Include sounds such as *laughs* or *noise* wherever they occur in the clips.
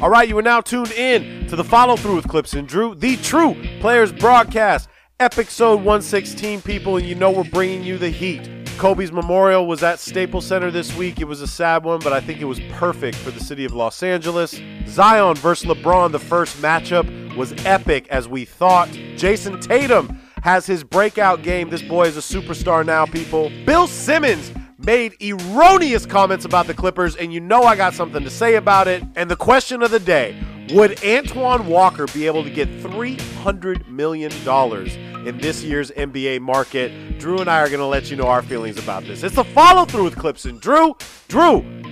All right, you are now tuned in to the follow through with Clipps and Drew, the true players broadcast, episode 116, people, and you know we're bringing you the heat. Kobe's memorial was at Staples Center this week. It was a sad one, but I think it was perfect for the city of Los Angeles. Zion versus LeBron, the first matchup, was epic as we thought. Jayson Tatum has his breakout game. This boy is a superstar now, people. Bill Simmons made erroneous comments about the Clippers, and you know I got something to say about it. And the question of the day would Antoine Walker be able to get $300 million in this year's NBA market? Drew and I are going to let you know our feelings about this. It's a follow through with Clipps and Drew. Drew,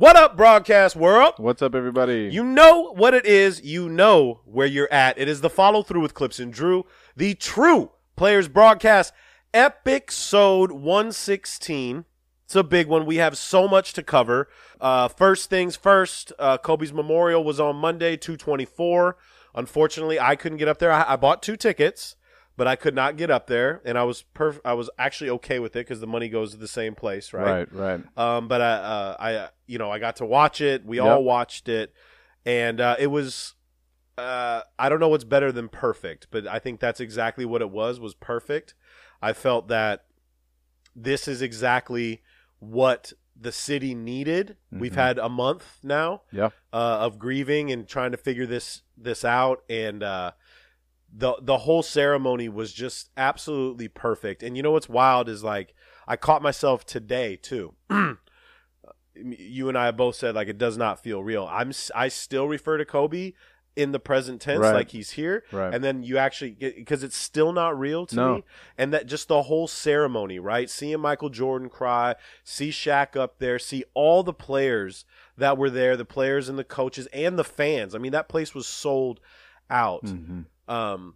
What up, broadcast world? What's up, everybody? You know what it is. You know where you're at. It is the follow through with Clipps and Drew, the true players broadcast, epic sode 116. It's a big one. We have so much to cover. Uh, first things first, uh, Kobe's memorial was on Monday, 224. Unfortunately, I couldn't get up there. I, I bought two tickets, but I could not get up there, and I was perf- I was actually okay with it because the money goes to the same place, right? right, right. Um, but I, uh, I, you know, I got to watch it. We Yep. all watched it, and uh, it was. Uh, I don't know what's better than perfect, but I think that's exactly what it was. Was perfect. I felt that this is exactly what the city needed. We've Mhm. had a month now Yeah, uh, of grieving and trying to figure this this out, and uh, the the whole ceremony was just absolutely perfect. And you know what's wild is like I caught myself today too. *clears throat* you and I both said like it does not feel real. I'm I still refer to Kobe in the present tense Right. like he's here right. and then you actually get because it's still not real to No. me and that just the whole ceremony right seeing michael jordan cry see Shaq up there see all the players that were there the players and the coaches and the fans i mean that place was sold out Mhm. Um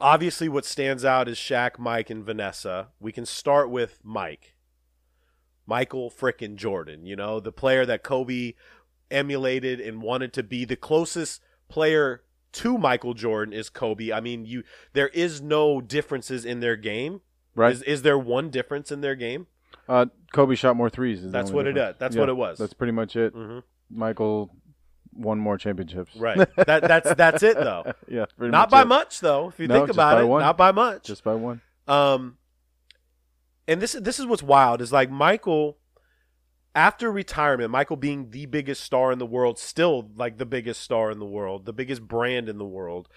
obviously what stands out is Shaq, mike and vanessa we can start with mike michael frickin' jordan you know the player that kobe emulated and wanted to be the closest player to Michael Jordan is Kobe. I mean, you there is no differences in their game. Right. Is, is there one difference in their game? uh, Kobe shot more threes. is That's what it difference. is. That's Yeah, what it was. That's pretty much it. hmm Michael won more championships. Right. that that's that's it though. *laughs* yeah, Not much by it. much though. If you No, think about it, one. not by much. Just by one. Um, and this this is what's wild is like Michael, after retirement, Michael being the biggest star in the world, still like the biggest star in the world, the biggest brand in the world.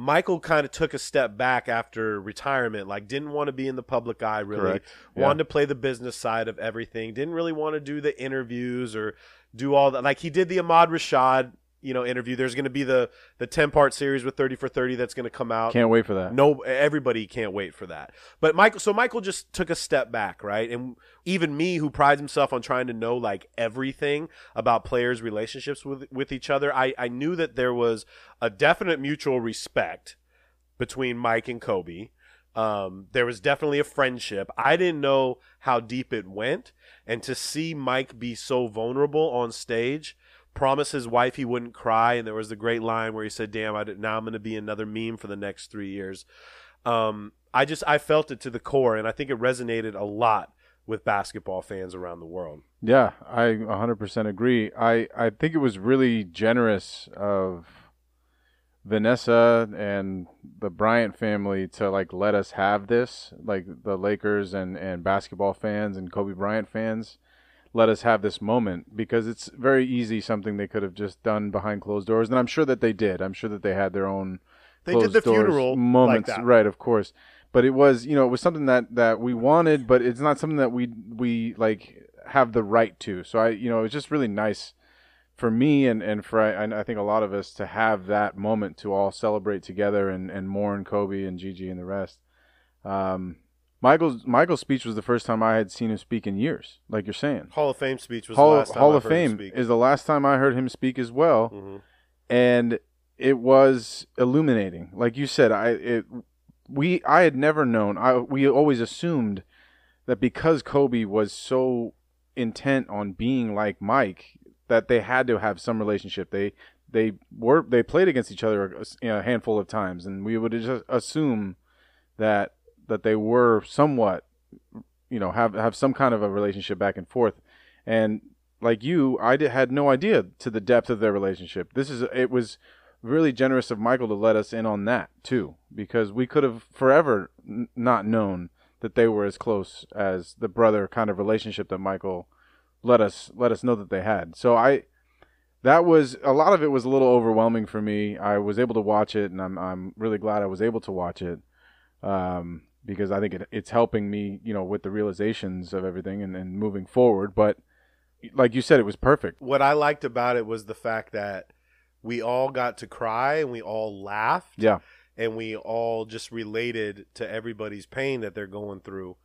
Michael kind of took a step back after retirement, like didn't want to be in the public eye really. Yeah. Wanted to play the business side of everything. Didn't really want to do the interviews or do all that. Like he did the Ahmad Rashad, you know, interview. There's going to be the the 10 part series with 30 for 30 that's going to come out. Can't wait for that. No, everybody can't wait for that. But Michael, so Michael just took a step back, right? And even me, who prides himself on trying to know like everything about players' relationships with with each other, I I knew that there was a definite mutual respect between Mike and Kobe. Um, there was definitely a friendship. I didn't know how deep it went, and to see Mike be so vulnerable on stage, promise his wife he wouldn't cry, and there was the great line where he said, "Damn, I now I'm going to be another meme for the next three years." Um, I just I felt it to the core, and I think it resonated a lot with basketball fans around the world. Yeah, I 100% agree. I, I think it was really generous of Vanessa and the Bryant family to like let us have this, like the Lakers and, and basketball fans and Kobe Bryant fans let us have this moment because it's very easy something they could have just done behind closed doors and I'm sure that they did. I'm sure that they had their own They did the funeral like moments, that. right? Of course, but it was you know it was something that that we wanted, but it's not something that we we like have the right to. So I you know it's just really nice for me and and for I, I think a lot of us to have that moment to all celebrate together and and mourn Kobe and Gigi and the rest. Um, Michael's Michael's speech was the first time I had seen him speak in years, like you're saying. Hall of Fame speech was Hall, the last time Hall I of heard him Fame is the last time I heard him speak as well, Mhm. and it was illuminating. Like you said, I it we I had never known. I we always assumed that because Kobe was so intent on being like Mike, that they had to have some relationship. They they were they played against each other a, a handful of times, and we would just assume that that they were somewhat, you know, have have some kind of a relationship back and forth. And like you, I did, had no idea to the depth of their relationship. This is it was really generous of Michael to let us in on that too, because we could have forever n- not known that they were as close as the brother kind of relationship that Michael let us let us know that they had. So I that was a lot of it was a little overwhelming for me. I was able to watch it, and I'm I'm really glad I was able to watch it um, because I think it, it's helping me, you know, with the realizations of everything and, and moving forward. But like you said, it was perfect. What I liked about it was the fact that we all got to cry and we all laughed. Yeah, and we all just related to everybody's pain that they're going through.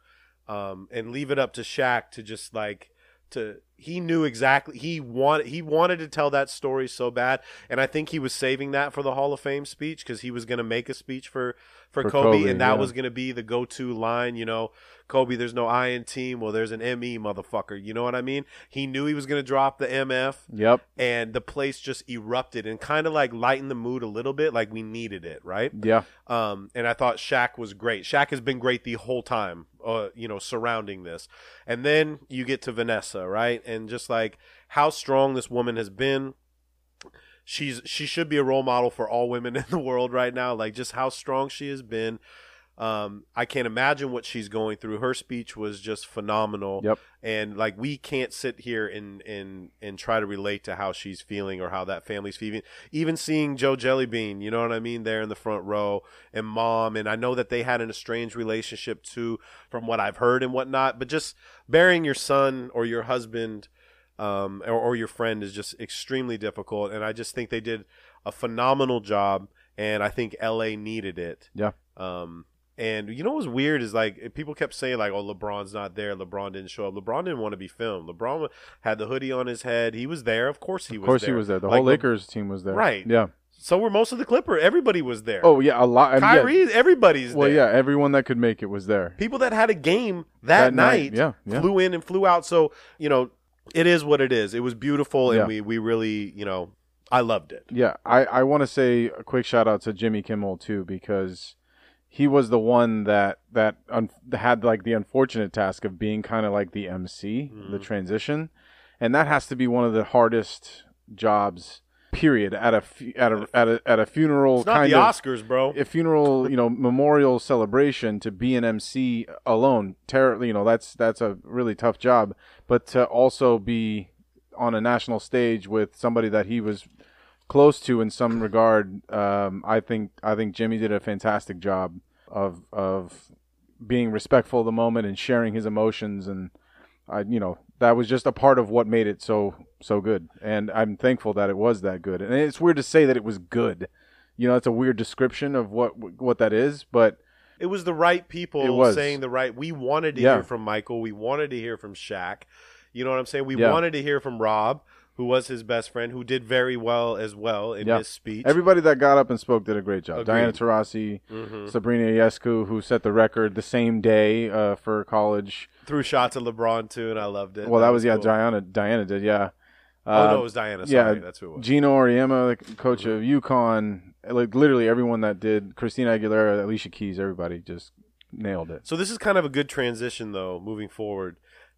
Um, and leave it up to Shaq to just like to he knew exactly he wanted he wanted to tell that story so bad, and I think he was saving that for the Hall of Fame speech because he was going to make a speech for for, For Kobe, Kobe, and that yeah. was going to be the go to line. You know, Kobe, there's no I in team. Well, there's an ME, motherfucker. You know what I mean? He knew he was going to drop the MF yep, and the place just erupted and kind of like lightened the mood a little bit, like we needed it, right? yeah, Um, and I thought Shaq was great. Shaq has been great the whole time, uh, you know, surrounding this. And then you get to Vanessa, right? And just like how strong this woman has been. She's she should be a role model for all women *laughs* in the world right now. Like just how strong she has been. Um, I can't imagine what she's going through. Her speech was just phenomenal. Yep. and like we can't sit here and and and try to relate to how she's feeling or how that family's feeling. Even seeing joe jellybean you know what i mean there in the front row and mom. And i know that they had an estranged relationship too from what i've heard and whatnot. But just burying your son or your husband um, or, or your friend is just extremely difficult. And i just think they did a phenomenal job. And i think la needed it. Yeah. um, and you know what's weird is like eh, people kept saying like, "Oh, LeBron's not there. LeBron didn't show up. LeBron didn't want to be filmed. LeBron had the hoodie on his head. He was there. Of course he was. Of course, there. he was there. The Like, whole Le- Lakers team was there. Right. Yeah. So were most of the Clipper. Everybody was there. Oh yeah, a lot. and yeah, Kyrie. Everybody's well, there. yeah, everyone that could make it was there. People that had a game that, That night, night, yeah, yeah. flew in and flew out. So you know, it is what it is. It was beautiful, and Yeah. we we really you know, I loved it. Yeah, I, I want to say a quick shout out to Jimmy Kimmel too because he was the one that that un- had like the unfortunate task of being kind of like the MC, Mm-hmm. the transition, and that has to be one of the hardest jobs. Period. At a fu- at a at a at a funeral It's not the of Oscars, bro. a funeral, you know, memorial celebration to be an MC alone, ter- you know, that's that's a really tough job. But to also be on a national stage with somebody that he was close to in some regard, um, I think I think Jimmy did a fantastic job of of being respectful of the moment and sharing his emotions and I you know that was just a part of what made it so so good and I'm thankful that it was that good and it's weird to say that it was good you know it's a weird description of what what that is but It was the right people saying the right. We wanted to Yeah. hear from Michael. We wanted to hear from Shaq. You know what I'm saying? We Yeah. wanted to hear from Rob. Who was his best friend, who did very well as well in Yeah. his speech. Everybody that got up and spoke did a great job. Agreed. Diana Taurasi, Mhm. Sabrina Ionescu, who set the record the same day uh, for college. threw shots at LeBron too, and I loved it. Well, that was yeah, cool. Diana. Diana did yeah. Oh Uh, no, it was Diana. yeah, that's who it was. Geno Auriemma, the coach of UConn, like literally everyone that did Christina Aguilera, Alicia Keys, everybody just nailed it. So this is kind of a good transition though, moving forward.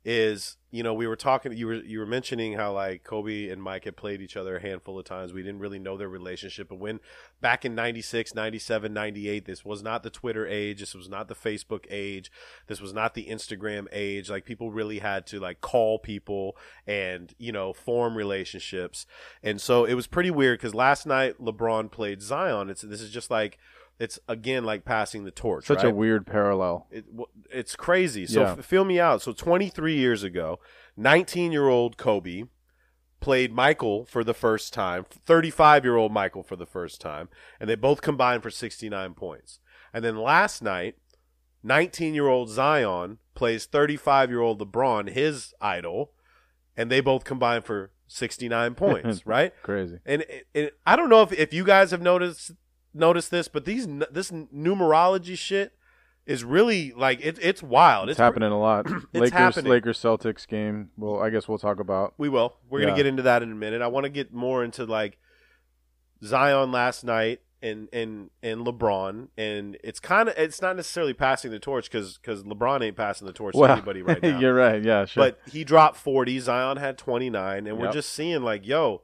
Is you know we were talking you were you were mentioning how like Kobe and Mike had played each other a handful of times. We didn't really know their relationship, but when back in 96, 97, 98, this was not the Twitter age, this was not the Facebook age, this was not the Instagram age. Like people really had to like call people and you know form relationships, and so it was pretty weird because last night LeBron played Zion. It's this is just like it's again like passing the torch. Such a weird parallel. it, it's crazy. So Yeah. f- feel me out. So 23 years ago, 19 year old Kobe played Michael for the first time, 35 year old Michael for the first time, and they both combined for 69 points. And then last night, 19 year old Zion plays 35 year old LeBron, his idol, and they both combined for 69 points, *laughs* right? Crazy. And it, I don't know if, if you guys have noticed noticed this, but these this numerology shit is really like it, it's wild. It's, happening a lot. *clears throat* Lakers, happening. Lakers, Celtics game. Well, I guess we'll talk about. We will. We're gonna get into that in a minute. I want to get more into like Zion last night and and and LeBron, and it's kind of it's not necessarily passing the torch because because LeBron ain't passing the torch to anybody right *laughs* now. you're right. Yeah, sure. But he dropped 40. Zion had 29. And we're just seeing, like, yo,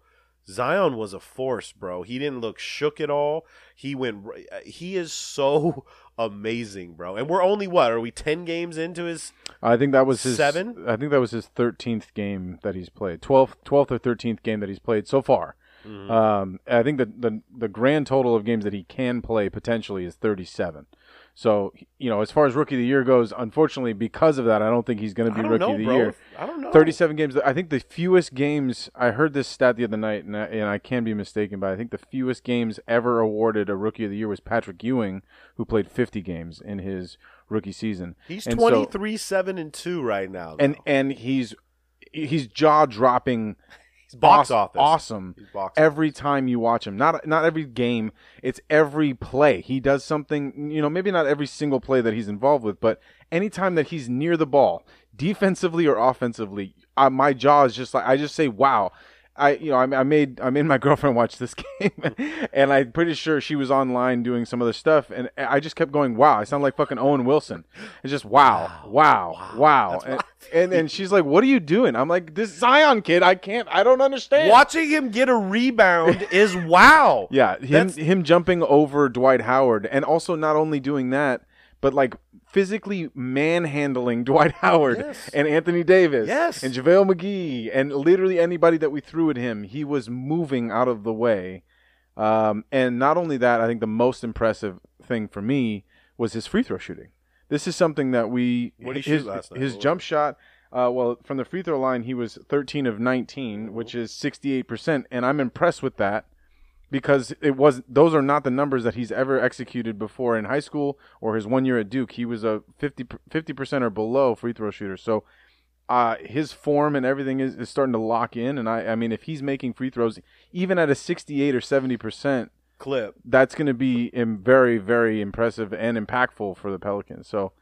Zion was a force, bro. He didn't look shook at all. He went, uh, he is so *laughs* amazing, bro. And we're only, what, are we 10 games into his. I think that was his Seven? I think that was his 13th game that he's played. 12th, 12th or 13th game that he's played so far. Mm-hmm. Um, I think the, the the grand total of games that he can play potentially is 37. So you know, as far as rookie of the year goes, unfortunately, because of that, I don't think he's going to be rookie know, of the bro. year. I don't know. 37 games. I think the fewest games. I heard this stat the other night, and I, and I can be mistaken, but I think the fewest games ever awarded a rookie of the year was Patrick Ewing, who played 50 games in his rookie season. He's And so- 23, 7, and 2 right now. and though. and he's he's jaw dropping box awesome, office. awesome He's box every time you watch him. Not not every game, it's every play. He does something, you know, maybe not every single play that he's involved with, but anytime that he's near the ball, defensively or offensively, uh, my jaw is just like I just say, "Wow." I you know I, I made I made my *laughs* girlfriend watch this game, and I'm pretty sure she was online doing some other stuff, and I just kept going, "Wow!" I sound like fucking Owen Wilson. It's just wow, wow, wow, And, and and she's like, "What are you doing?" I'm like, "This Zion kid, I can't, I don't understand." Watching him get a rebound is wow. *laughs* Yeah, him That's- him jumping over Dwight Howard, and also not only doing that, but like physically manhandling *laughs* Dwight Howard Yes. and Anthony Davis, Yes. and JaVale McGee, and literally anybody that we threw at him, he was moving out of the way. Um, and not only that, I think the most impressive thing for me was his free throw shooting. This is something that we What did he his, shoot last night? His jump shot. Uh, well, from the free throw line, he was 13 of 19, which is 68%, and I'm impressed with that because it was those are not the numbers that he's ever executed before in high school or his one year at Duke. He was a 50 percent or below free throw shooter. So uh, his form and everything is, is starting to lock in. And I, I mean, if he's making free throws even at a 68 or 70 percent, Clip. that's going to be very, very impressive and impactful for the Pelicans. So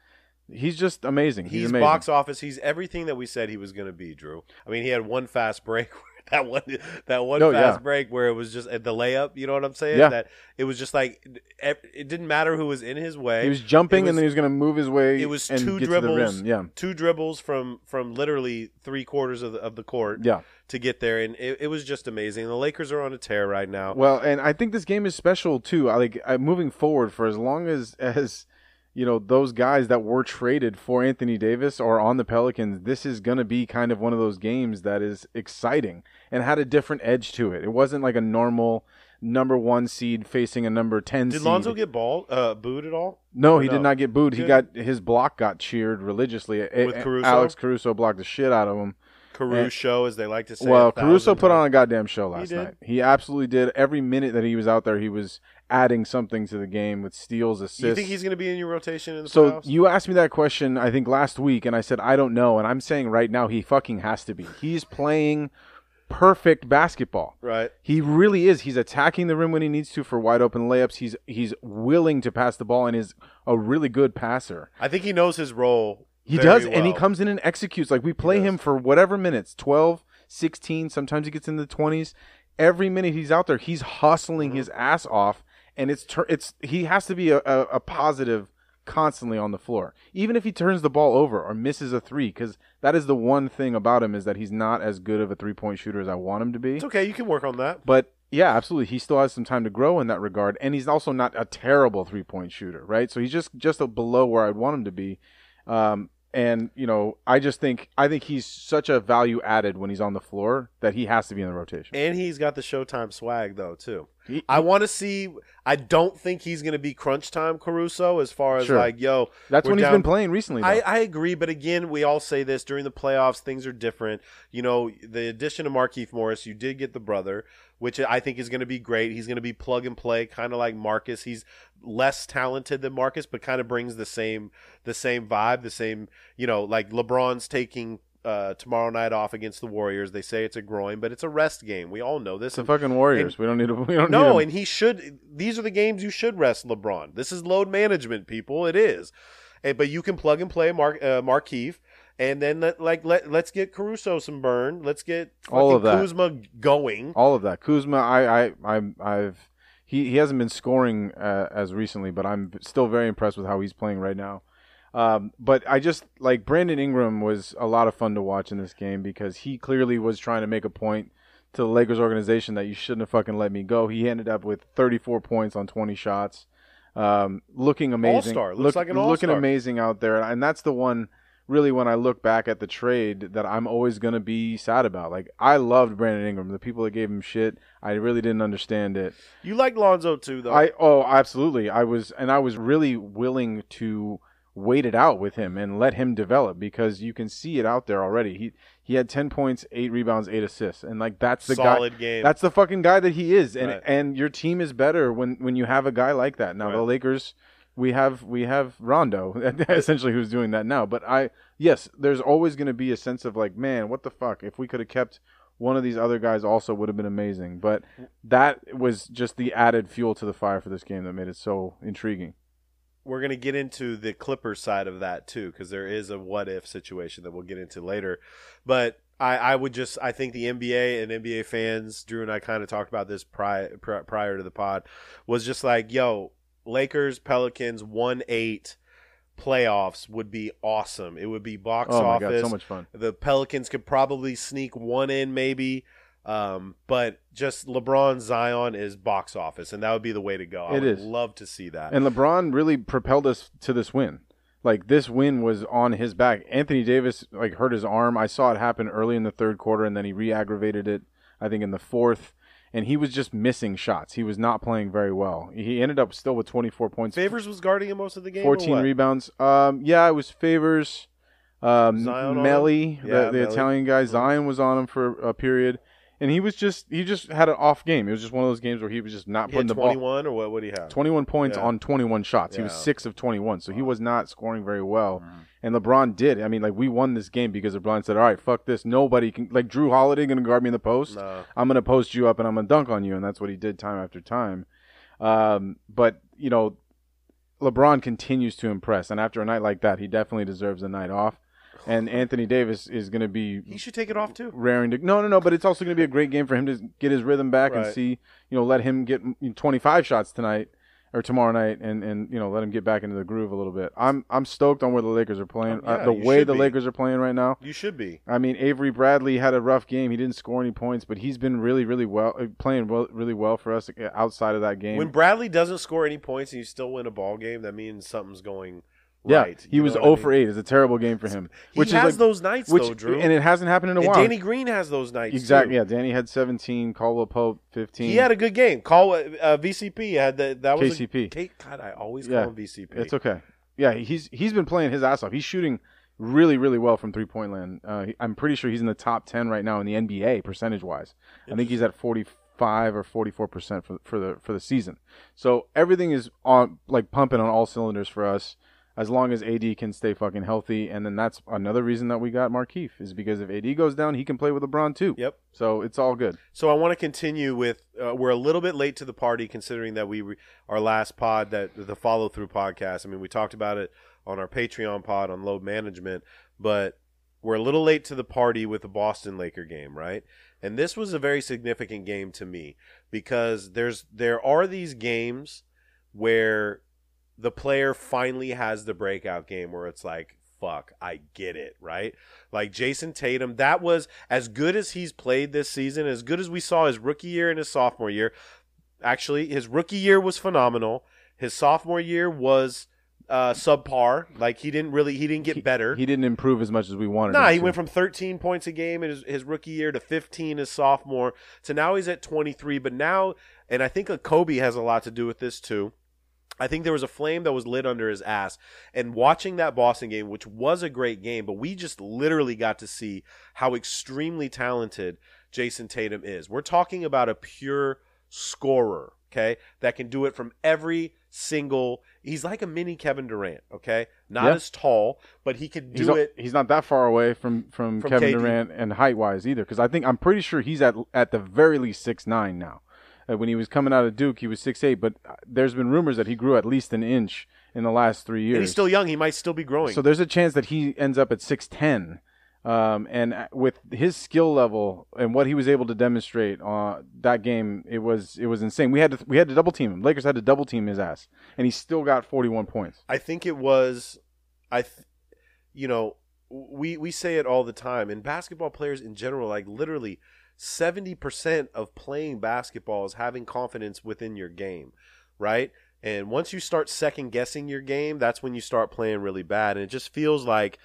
he's just amazing. He's, He's, amazing. box office. He's everything that we said he was going to be. Drew. I mean, he had one fast break. *laughs* That one, that one Oh, fast yeah. break where it was just at the layup. You know what I'm saying? Yeah. That it was just like it didn't matter who was in his way. He was jumping It and then he was going to move his way. it was and two get dribbles. To the rim. Yeah, two dribbles from from literally three quarters of the, of the court. yeah. to get there, and it, it was just amazing. The Lakers are on a tear right now. Well, and I think this game is special too. I like I, moving forward for as long as *laughs* as you know those guys that were traded for Anthony Davis are on the Pelicans. This is going to be kind of one of those games that is exciting and had a different edge to it. It wasn't like a normal number one seed facing a number ten Did seed. Lonzo get ball uh, booed at all? no, or he no? did not get booed. He got his block got cheered religiously. With a- Caruso? Alex Caruso blocked the shit out of him. Caruso, as they like to say. Well, Caruso put on a goddamn show last did. night. He absolutely did. Every minute that he was out there, he was adding something to the game with steals, assists. You think he's going to be in your rotation in the so playoffs? you asked me that question, I think last week, and I said I don't know, and I'm saying right now he fucking has to be. He's playing perfect basketball. Right. He really is. He's attacking the rim when he needs to for wide open layups. He's he's willing to pass the ball and is a really good passer. I think he knows his role. He does, and he comes in and executes. Like we play him for whatever minutes 12, 16, sometimes he gets in the 20s. Every minute he's out there, he's hustling Mm-hmm. his ass off, and it's tur- it's he has to be a, a, a positive constantly on the floor. Even if he turns the ball over or misses a three, because that is the one thing about him is that he's not as good of a three point shooter as I want him to be. It's okay. You can work on that. But yeah, absolutely. He still has some time to grow in that regard, and he's also not a terrible three point shooter, right? So he's just just a below where I'd want him to be. Um, and you know, I just think I think he's such a value added when he's on the floor that he has to be in the rotation. And he's got the Showtime swag though too. He- I want to see. I don't think he's going to be crunch time Caruso as far as Sure. like yo. That's when he's down- been playing recently. I, I agree, but again, we all say this during the playoffs. Things are different. You know, the addition of Markieff Morris, you did get the brother, which I think is going to be great. He's going to be plug and play, kind of like Marcus. He's less talented than Marcus, but kind of brings the same the same vibe, the same. You know, like LeBron's taking. Uh, tomorrow night off against the Warriors. They say it's a groin, but it's a rest game. We all know this. it's the fucking Warriors. we don't need to. We don't No, and he should. These are the games you should rest LeBron. This is load management, people. It is, and, but you can plug and play Mark uh, Markieff, and then let, like let let's get Caruso some burn. Let's get All of that. Kuzma going. all of that. Kuzma, I, I, I, I've he, he hasn't been scoring uh, as recently, but I'm still very impressed with how he's playing right now. Um, but I just like Brandon Ingram was a lot of fun to watch in this game because he clearly was trying to make a point to the Lakers organization that you shouldn't have fucking let me go. He ended up with 34 points on 20 shots, um, looking amazing. All-star. Looks like an all-star. amazing out there, and that's the one. Really, when I look back at the trade, that I'm always gonna be sad about. Like I loved Brandon Ingram. The people that gave him shit, I really didn't understand it. You like Lonzo too, though. I oh absolutely. I was and I was really willing to wait it out with him and let him develop because you can see it out there already. He he had 10 points, 8 rebounds, 8 assists and like that's the Solid guy game. That's the fucking guy that he is and Right. and your team is better when when you have a guy like that. Now the Lakers we have we have Rondo *laughs* essentially who's doing that now. But I yes, there's always going to be a sense of like, man, what the fuck? If we could have kept one of these other guys also would have been amazing. But that was just the added fuel to the fire for this game that made it so intriguing. We're going to get into the Clippers side of that too, because there is a what if situation that we'll get into later. But I, I would just, I think the NBA and NBA fans, Drew and I kind of talked about this prior, prior to the pod, was just like, yo, Lakers, Pelicans, 1 8 playoffs would be awesome. It would be box Oh my office. god, so much fun. The Pelicans could probably sneak one in, maybe. Um, but just LeBron Zion is box office, and that would be the way to go. I It would is. love to see that. And LeBron really propelled us to this win. Like this win was on his back. Anthony Davis like hurt his arm. I saw it happen early in the third quarter, and then he re-aggravated it. I think in the fourth, and he was just missing shots. He was not playing very well. He ended up still with 24 points, Favors was guarding him most of the game. or 14 what? rebounds. Um, yeah, it was favors. Um, Zion Melli? Yeah, the, the Melli. Italian guy, Zion was on him for a period, and he was just he just had an off game. It was just one of those games where he was just not He putting had the ball. 21 or what would he have? 21 points Yeah. on 21 shots. He was 6 of 21. So he was not scoring very well. Mm-hmm. And LeBron did. I mean, like we won this game because LeBron said, "All right, fuck this. Nobody can like Jrue Holiday going to guard me in the post. No. I'm going to post you up and I'm going to dunk on you." And that's what he did time after time. Um, but, you know, LeBron continues to impress and after a night like that, he definitely deserves a night off. And Anthony Davis is going to be He should take it off too. raring to no no no but it's also going to be a great game for him to get his rhythm back and see you know let him get mm, 25 shots tonight or tomorrow night and and you know let him get back into the groove a little bit i'm i'm stoked on where the lakers are playing Oh, yeah, uh, the way the be. lakers are playing right now You should be. i mean avery bradley had a rough game he didn't score any points but he's been really really well uh, playing well, really well for us uh, outside of that game When Bradley doesn't score any points and you still win a ball game, that means something's going yeah right. he was know 0 what I for 8 it's a terrible game for him He which has is like, those nights which though, Drew. and it hasn't happened in a And while Danny Green has those nights exactly too. yeah danny had 17 caldwell pope 15 He had a good game. Call uh, VCP had that. That was a- KCP. K- God, I always Yeah, call him VCP. It's okay. Yeah, he's he's been playing his ass off. He's shooting really really well from three point land. Uh, he- I'm pretty sure he's in the top ten right now in the NBA percentage wise. I think he's at 45 or 44 percent for for the for the season. So everything is on like pumping on all cylinders for us. As long as AD can stay fucking healthy. And then that's another reason that we got Markieff is because if AD goes down, he can play with LeBron too. Yep. So it's all good. So I want to continue with. Uh, we're a little bit late to the party, considering that we re- our last pod that the follow through podcast. I mean, we talked about it on our Patreon pod on load management, but we're a little late to the party with the Boston Laker game, right? And this was a very significant game to me because there's there are these games where the player finally has the breakout game where it's like fuck, I get it, right? Like Jayson Tatum, that was as good as he's played this season, as good as we saw his rookie year and his sophomore year. Actually, his rookie year was phenomenal. His sophomore year was uh, subpar. Like he didn't really, he didn't get better. He didn't improve as much as we wanted. Nah, he to. went from 13 points a game in his, his rookie year to 15 his sophomore. So now he's at 23. But now, and I think a Kobe has a lot to do with this too. I think there was a flame that was lit under his ass. And watching that Boston game, which was a great game, but we just literally got to see how extremely talented Jayson Tatum is. We're talking about a pure scorer, okay, that can do it from every single. He's like a mini Kevin Durant, okay, not Yeah. as tall, but he could He's, do al- it. he's not that far away from from, From Kevin KD. Durant and height wise either. Because I think I'm pretty sure he's at at the very least six nine now. Uh, when he was coming out of Duke, he was six eight. But uh, there's been rumors that he grew at least an inch in the last three years. And he's still young. He might still be growing. So there's a chance that he ends up at six ten. Um, and uh, with his skill level and what he was able to demonstrate uh, that game, it was it was insane. We had to we had to double team him. Lakers had to double team his ass, and he still got 41 points. I think it was, I, th- you know, we we say it all the time, and basketball players in general, like literally, seventy percent of playing basketball is having confidence within your game, right? And once you start second guessing your game, that's when you start playing really bad, and it just feels like.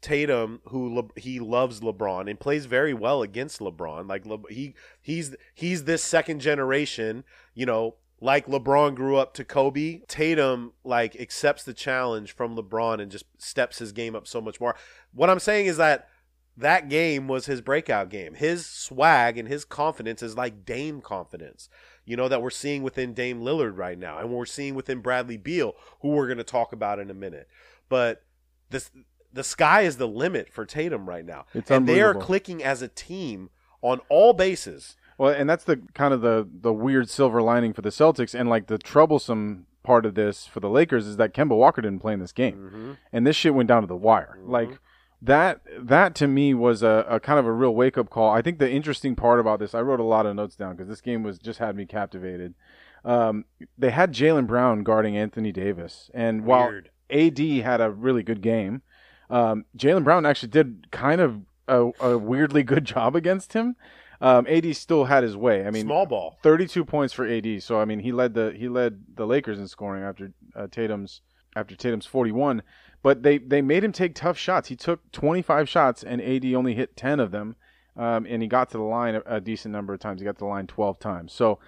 Tatum, who Le- he loves LeBron and plays very well against LeBron, like Le- he he's he's this second generation, you know, like LeBron grew up to Kobe, Tatum like accepts the challenge from LeBron and just steps his game up so much more. What I'm saying is that that game was his breakout game. His swag and his confidence is like Dame confidence, you know, that we're seeing within Dame Lillard right now, and we're seeing within Bradley Beal, who we're going to talk about in a minute. But this the sky is the limit for Tatum right now, It's and they are clicking as a team on all bases. Well, and that's the kind of the the weird silver lining for the Celtics, and like the troublesome part of this for the Lakers is that Kemba Walker didn't play in this game, Mm-hmm. and this shit went down to the wire. Like that that to me was a, a kind of a real wake up call. I think the interesting part about this, I wrote a lot of notes down because this game was just had me captivated. Um, they had Jaylen Brown guarding Anthony Davis, and while AD had a really good game, um, Jaylen Brown actually did kind of a, a weirdly good *laughs* job against him. Um, AD still had his way. I mean, Small ball. 32 points for AD. So I mean, he led the he led the Lakers in scoring after uh, Tatum's after Tatum's 41. But they they made him take tough shots. He took 25 shots and AD only hit 10 of them. Um, and he got to the line a, a decent number of times. He got to the line 12 times. So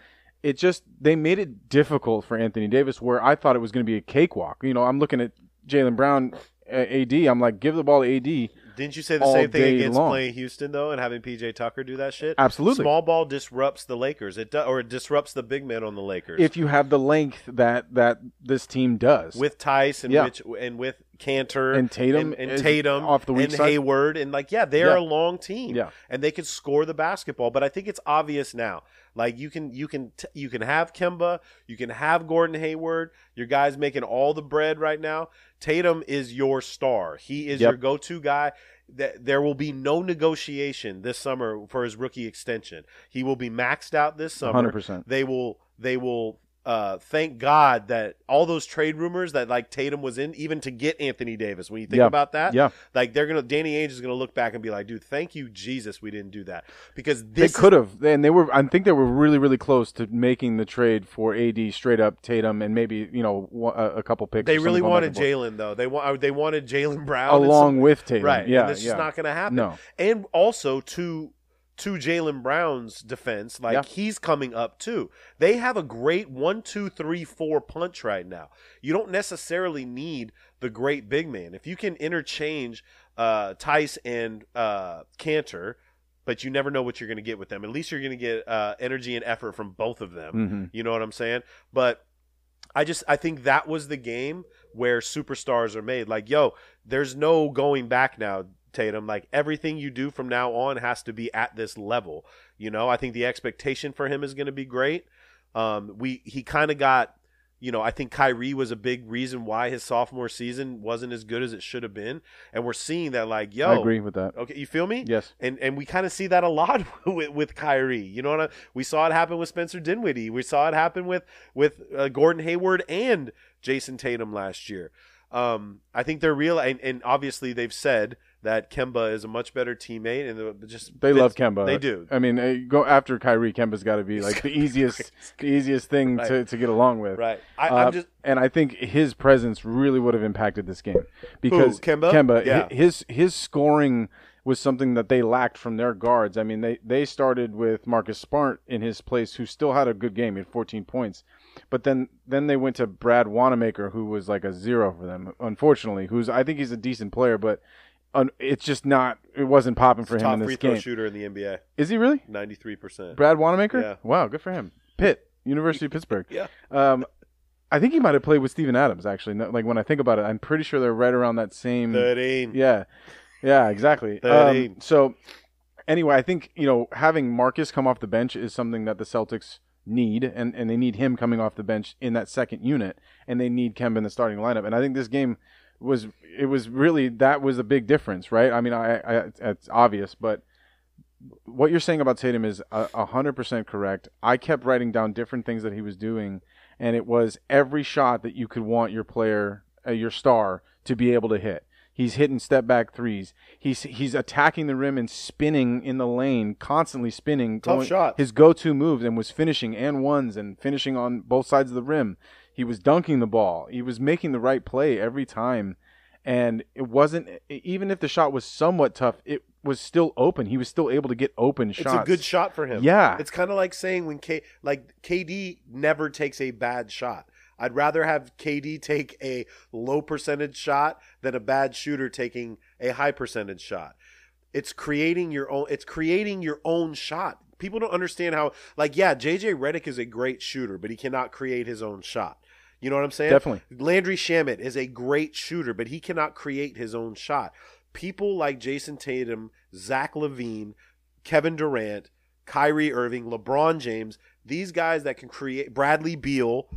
it just they made it difficult for Anthony Davis where I thought it was going to be a cakewalk. You know, I'm looking at Jaylen Brown AD. I'm like, give the ball to AD. Didn't you say the same thing against long. playing Houston though, and having PJ Tucker do that shit? Absolutely. Small ball disrupts the Lakers. It do, or it disrupts the big men on the Lakers. If you have the length that that this team does, with Theis and Yeah. and with Kanter And Tatum and, and Tatum off the weak and side. Hayward and like yeah, they're Yeah. a long team. Yeah. and they could score the basketball. But I think it's obvious now. Like you can you can t- you can have Kemba, you can have Gordon Hayward. Your guys making all the bread right now. Tatum is your star. He is Yep. your go-to guy. That there will be no negotiation this summer for his rookie extension. He will be maxed out this summer. 100%. They will they will uh, thank God that all those trade rumors that like Tatum was in, even to get Anthony Davis. When you think Yeah. about that, Yeah. like they're gonna Danny Ainge is gonna look back and be like, dude, thank you Jesus, we didn't do that because They could have, and they were. I think they were really, really close to making the trade for AD straight up Tatum, and maybe you know a, a couple picks. they really wanted Jaylen though. They want they wanted Jaylen Brown along with Tatum, right? Yeah, and this yeah. is not gonna happen. No. and also to to Jaylen Brown's defense, like Yeah. he's coming up too. They have a great one, two, three, four punch right now. You don't necessarily need the great big man. If you can interchange uh, Theis and uh, Kanter, but you never know what you're going to get with them. At least you're going to get uh, energy and effort from both of them. Mhm. You know what I'm saying? But I just I think that was the game where superstars are made. Like, yo, there's no going back now, Tatum. Like everything you do from now on has to be at this level. You know, I think the expectation for him is going to be great. Um, we he kind of got you know, I think Kyrie was a big reason why his sophomore season wasn't as good as it should have been, and we're seeing that like, yo, I agree with that. Okay, you feel me? Yes. And and we kind of see that a lot *laughs* with, with Kyrie. You know what I, we saw it happen with Spencer Dinwiddie. We saw it happen with with uh, Gordon Hayward and Jayson Tatum last year. Um, I think they're real, and, and obviously they've said that Kemba is a much better teammate, and uh, just They fits- love Kemba. They do. I mean, uh, go after Kyrie. Kemba's got to be like the *laughs* easiest, the easiest thing to, Right. to get along with. Right. I, Uh, I'm just and I think his presence really would have impacted this game because Kemba? Kemba, Yeah. his his scoring was something that they lacked from their guards. I mean, they they started with Marcus Smart in his place, who still had a good game, he had 14 points, but then then they went to Brad Wanamaker, who was like a zero for them. Unfortunately, who's I think he's a decent player, but. Un, it's just not. It wasn't popping for him top in free throw game. shooter in the NBA, Is he really? ninety three percent. Brad Wanamaker? Yeah. Wow, good for him. Pitt, University of Pittsburgh. Yeah. Um, I think he might have played with Steven Adams actually. No, Like when I think about it, I'm pretty sure they're right around that same. Thirteen. Yeah, yeah, exactly. Thirteen. Um, so anyway, I think you know having Marcus come off the bench is something that the Celtics need, and and they need him coming off the bench in that second unit, and they need Kemba in the starting lineup. And I think this game was it was really that was a big difference, right? I mean, I, I it's obvious, but what you're saying about Tatum is hundred percent correct. I kept writing down different things that he was doing, and it was every shot that you could want your player, uh, your star, to be able to hit. He's hitting step back threes. He's he's attacking the rim and spinning in the lane, constantly spinning. Tough shots. His go-to moves and was finishing and ones and finishing on both sides of the rim. He was dunking the ball. He was making the right play every time, and it wasn't even if the shot was somewhat tough. It was still open. He was still able to get open shots. It's a good shot for him. Yeah. It's kind of like saying when K like KD never takes a bad shot. I'd rather have KD take a low percentage shot than a bad shooter taking a high percentage shot. It's creating your own it's creating your own shot. People don't understand how like yeah, JJ Redick is a great shooter, but he cannot create his own shot. You know what I'm saying? Definitely. Landry Shamet is a great shooter, but he cannot create his own shot. People like Jayson Tatum, Zach LaVine, Kevin Durant, Kyrie Irving, LeBron James, these guys that can create Bradley Beal,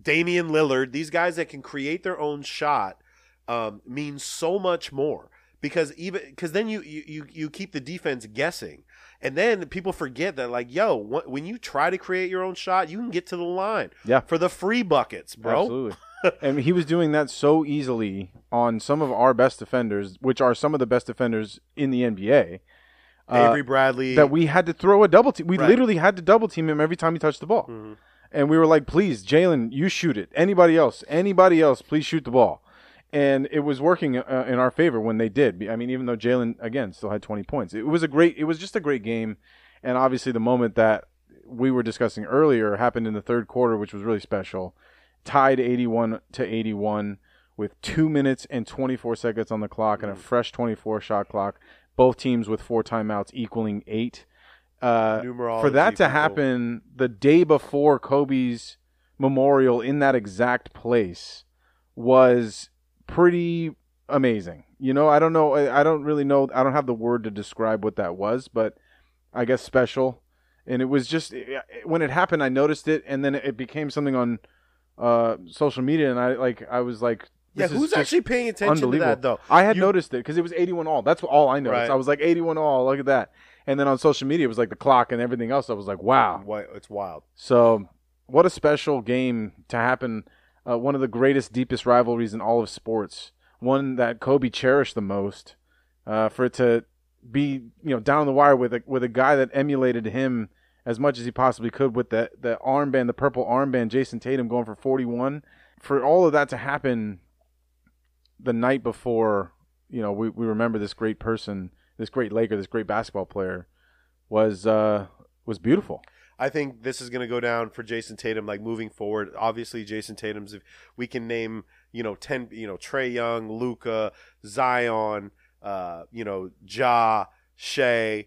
Damian Lillard, these guys that can create their own shot um, mean so much more because even because then you you you keep the defense guessing, and then people forget that like yo wh- when you try to create your own shot, you can get to the line Yeah. for the free buckets, bro. Absolutely. *laughs* and he was doing that so easily on some of our best defenders, which are some of the best defenders in the NBA. uh, Avery Bradley, that we had to throw a double team. We Right. literally had to double team him every time he touched the ball. And we were like, please, Jaylen, you shoot it. Anybody else, anybody else, please shoot the ball. And it was working uh, in our favor when they did. I mean, even though Jaylen, again, still had 20 points. It was a great, it was just a great game. And obviously, the moment that we were discussing earlier happened in the third quarter, which was really special. Tied 81 to 81 with two minutes and 24 seconds on the clock and a fresh 24 shot clock. Both teams with four timeouts equaling eight. Uh, for that to happen the day before Kobe's memorial in that exact place was pretty amazing. You know, I don't know. I don't really know. I don't have the word to describe what that was, but I guess special. And it was just when it happened, I noticed it, and then it became something on uh, social media, and I like I was like, yeah, who's actually paying attention to that though? I had You- noticed it because it was 81 all. That's all I noticed. Right. I was like 81 all. Look at that. And then on social media, it was like the clock and everything else. I was like, wow. It's wild. So, what a special game to happen. Uh, one of the greatest, deepest rivalries in all of sports. One that Kobe cherished the most. Uh, for it to be, you know, down the wire with a with a guy that emulated him as much as he possibly could with the the armband, the purple armband, Jayson Tatum going for 41. For all of that to happen the night before, you know, we, we remember this great person, this great Laker, this great basketball player was uh was beautiful. I think this is going to go down for Jayson Tatum. Like moving forward, obviously Jayson Tatum's. If we can name, you know, ten, you know, Trae Young, Luka, Zion, uh, you know, Ja, Shai,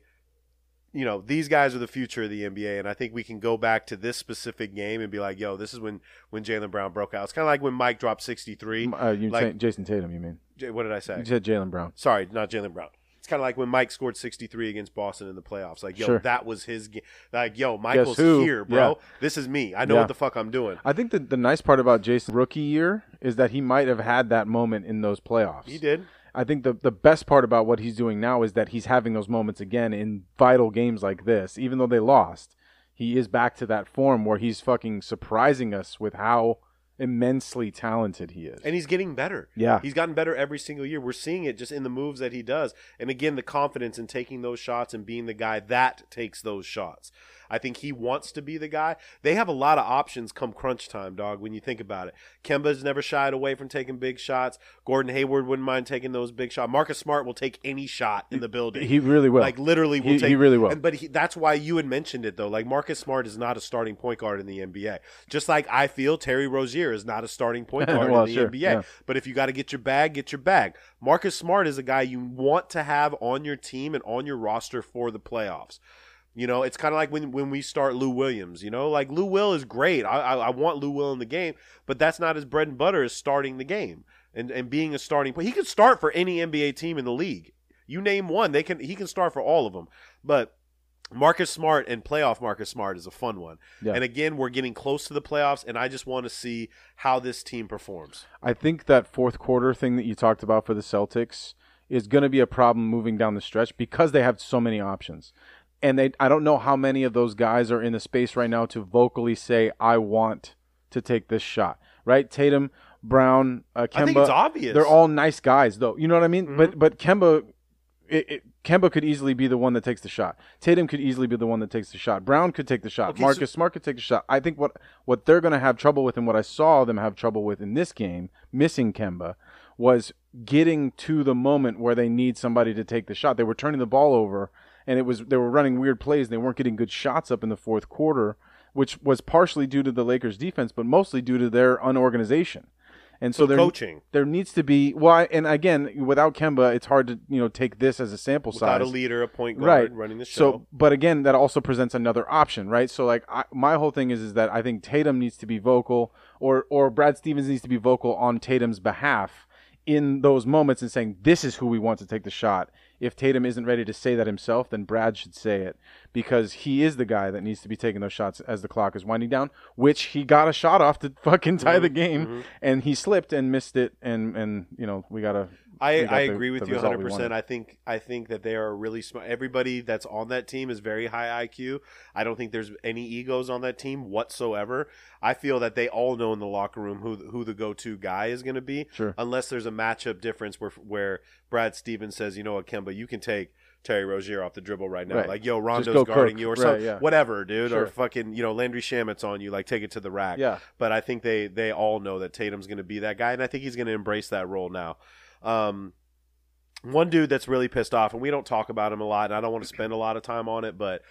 you know, these guys are the future of the NBA, and I think we can go back to this specific game and be like, yo, this is when when Jaylen Brown broke out. It's kind of like when Mike dropped 63. Uh, you like- Jayson Tatum? You mean? J- what did I say? You said Jaylen Brown. Sorry, not Jaylen Brown. It's kind of like when Mike scored 63 against Boston in the playoffs. Like, yo, Sure. that was his game. Like, yo, Michael's here, bro. Yeah. This is me. I know Yeah. what the fuck I'm doing. I think that the nice part about Jayson's rookie year is that he might have had that moment in those playoffs. He did. I think the the best part about what he's doing now is that he's having those moments again in vital games like this. Even though they lost, he is back to that form where he's fucking surprising us with how immensely talented he is. And he's getting better. Yeah. He's gotten better every single year. We're seeing it just in the moves that he does. And again, the confidence in taking those shots and being the guy that takes those shots. I think he wants to be the guy. They have a lot of options come crunch time, dog, when you think about it. Kemba's never shied away from taking big shots. Gordon Hayward wouldn't mind taking those big shots. Marcus Smart will take any shot in the building. he really will. Like literally, will He- take. he really will. And, but he, that's why you had mentioned it though. Like Marcus Smart is not a starting point guard in the NBA. Just like I feel Terry Rozier is not a starting point *laughs* guard Well, in the sure, NBA. yeah. But if you got to get your bag, get your bag. Marcus Smart is a guy you want to have on your team and on your roster for the playoffs. You know, it's kind of like when when we start Lou Williams. You know, like Lou Will is great. I, I I want Lou Will in the game, but that's not his bread and butter. Is starting the game and and being a starting point. He could start for any NBA team in the league. You name one, they can. He can start for all of them. But Marcus Smart and playoff Marcus Smart is a fun one. Yeah. And again, we're getting close to the playoffs, and I just want to see how this team performs. I think that fourth quarter thing that you talked about for the Celtics is going to be a problem moving down the stretch because they have so many options. And they I don't know how many of those guys are in the space right now to vocally say I want to take this shot. Right? Tatum, Brown, uh, Kemba. I think it's obvious. Mm-hmm. They're all nice guys though. You know what I mean? But but Kemba it, it, Kemba could easily be the one that takes the shot. Tatum could easily be the one that takes the shot. Brown could take the shot. Okay, so- Marcus Smart could take the shot. I think what what they're going to have trouble with, and what I saw them have trouble with in this game, missing Kemba, was getting to the moment where they need somebody to take the shot. They were turning the ball over, and it was they were running weird plays. And they weren't getting good shots up in the fourth quarter, which was partially due to the Lakers' defense, but mostly due to their unorganization. And so, So there, coaching. there needs to be well, and again, without Kemba, it's hard to you know take this as a sample Without size Without a leader, a point guard running the show. so, but again, that also presents another option, right? So, like, I, my whole thing is is that I think Tatum needs to be vocal, or or Brad Stevens needs to be vocal on Tatum's behalf in those moments and saying this is who we want to take the shot. If Tatum isn't ready to say that himself, then Brad should say it because he is the guy that needs to be taking those shots as the clock is winding down. Which he got a shot off to *laughs* fucking tie Mm-hmm. the game, and he slipped and missed it, and and you know we gotta. I, I the- agree with the you 100. percent. I think I think that they are really smart. Everybody that's on that team is very high IQ. I don't think there's any egos on that team whatsoever. I feel that they all know in the locker room who who the go to guy is going to be. Sure. Unless there's a matchup difference where where Brad Stevens says, you know what, Kemba, you can take. Terry Rozier off the dribble right now, Right. like yo, Rondo's guarding Kirk. you or Right, something, yeah. whatever, dude, or fucking you know Landry Shamet's on you, like take it to the rack. Yeah. But I think they they all know that Tatum's going to be that guy, and I think he's going to embrace that role now. Um, one dude that's really pissed off, and we don't talk about him a lot, and I don't want to spend a lot of time on it, but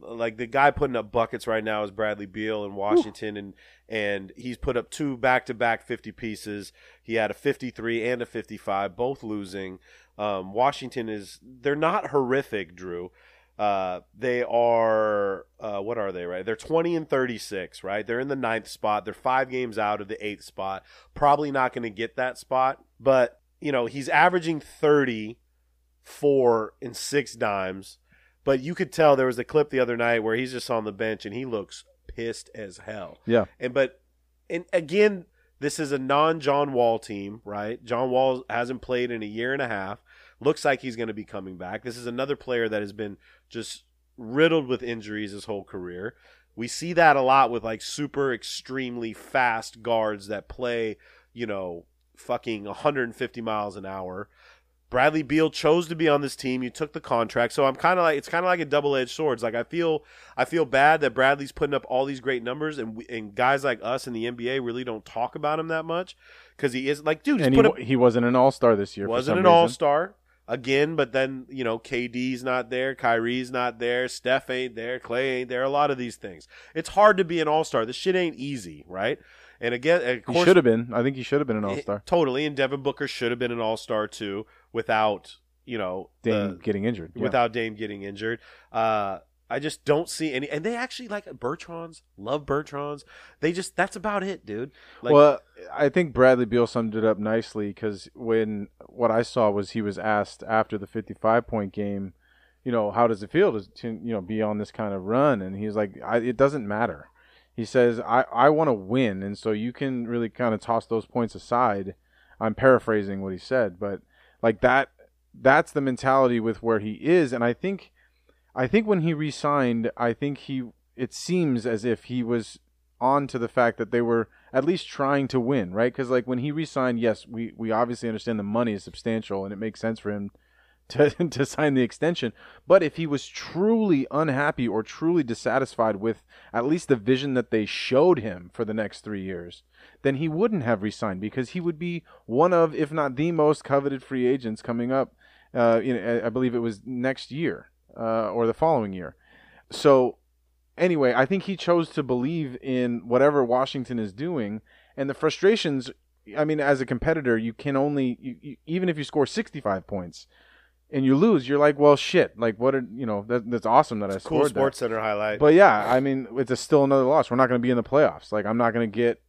like the guy putting up buckets right now is Bradley Beal in Washington, and and he's put up two back to back fifty pieces. He had a fifty three and a fifty five, both losing. Um, Washington is they're not horrific, Drew. Uh, they are uh, what are they right? They're twenty and thirty six, right? They're in the ninth spot. They're five games out of the eighth spot. Probably not going to get that spot, but you know he's averaging thirty four and six dimes. But you could tell there was a clip the other night where he's just on the bench and he looks pissed as hell. Yeah. And but and again, this is a non John Wall team, right? John Wall hasn't played in a year and a half. Looks like he's going to be coming back. This is another player that has been just riddled with injuries his whole career. We see that a lot with like super extremely fast guards that play, you know, fucking 150 miles an hour. Bradley Beal chose to be on this team. You took the contract, so I'm kind of like it's kind of like a double edged sword. It's like I feel I feel bad that Bradley's putting up all these great numbers, and we, and guys like us in the NBA really don't talk about him that much because he is like, dude, and he, up he wasn't an all star this year. wasn't an all star again, but then you know KD's not there, Kyrie's not there, Steph ain't there, Klay ain't there. A lot of these things. It's hard to be an all star. This shit ain't easy, right? And again, of He should have been. I think he should have been an all star. Totally, and Devin Booker should have been an All Star too, without you know Dame the- getting injured. Yeah. without Dame getting injured. Uh, I just don't see any. And they actually like Bertans, love Bertans. They just that's about it, dude. Like, well, I think Bradley Beal summed it up nicely because when what I saw was he was asked after the 55 point game, you know, how does it feel to, to you know be on this kind of run? And he's like, I, it doesn't matter. He says, I, I want to win, and so you can really kind of toss those points aside. I'm paraphrasing what he said, but like that, that's the mentality with where he is, and I think I think when he re-signed, I think he it seems as if he was on to the fact that they were at least trying to win, right? Because like when he re-signed, yes, we we obviously understand the money is substantial and it makes sense for him to *laughs* to sign the extension. But if he was truly unhappy or truly dissatisfied with at least the vision that they showed him for the next three years, then he wouldn't have re-signed because he would be one of, if not the most coveted free agents coming up. Uh, know, I believe it was next year uh, or the following year. So, anyway, I think he chose to believe in whatever Washington is doing, and the frustrations. I mean, as a competitor, you can only you, you, even if you score 65 points and you lose, you're like, well, shit. Like, what? Are, you know, that, that's awesome that I cool scored. Sports that. Center highlight. But yeah, I mean, it's a, still another loss. We're not going to be in the playoffs. Like, I'm not going to get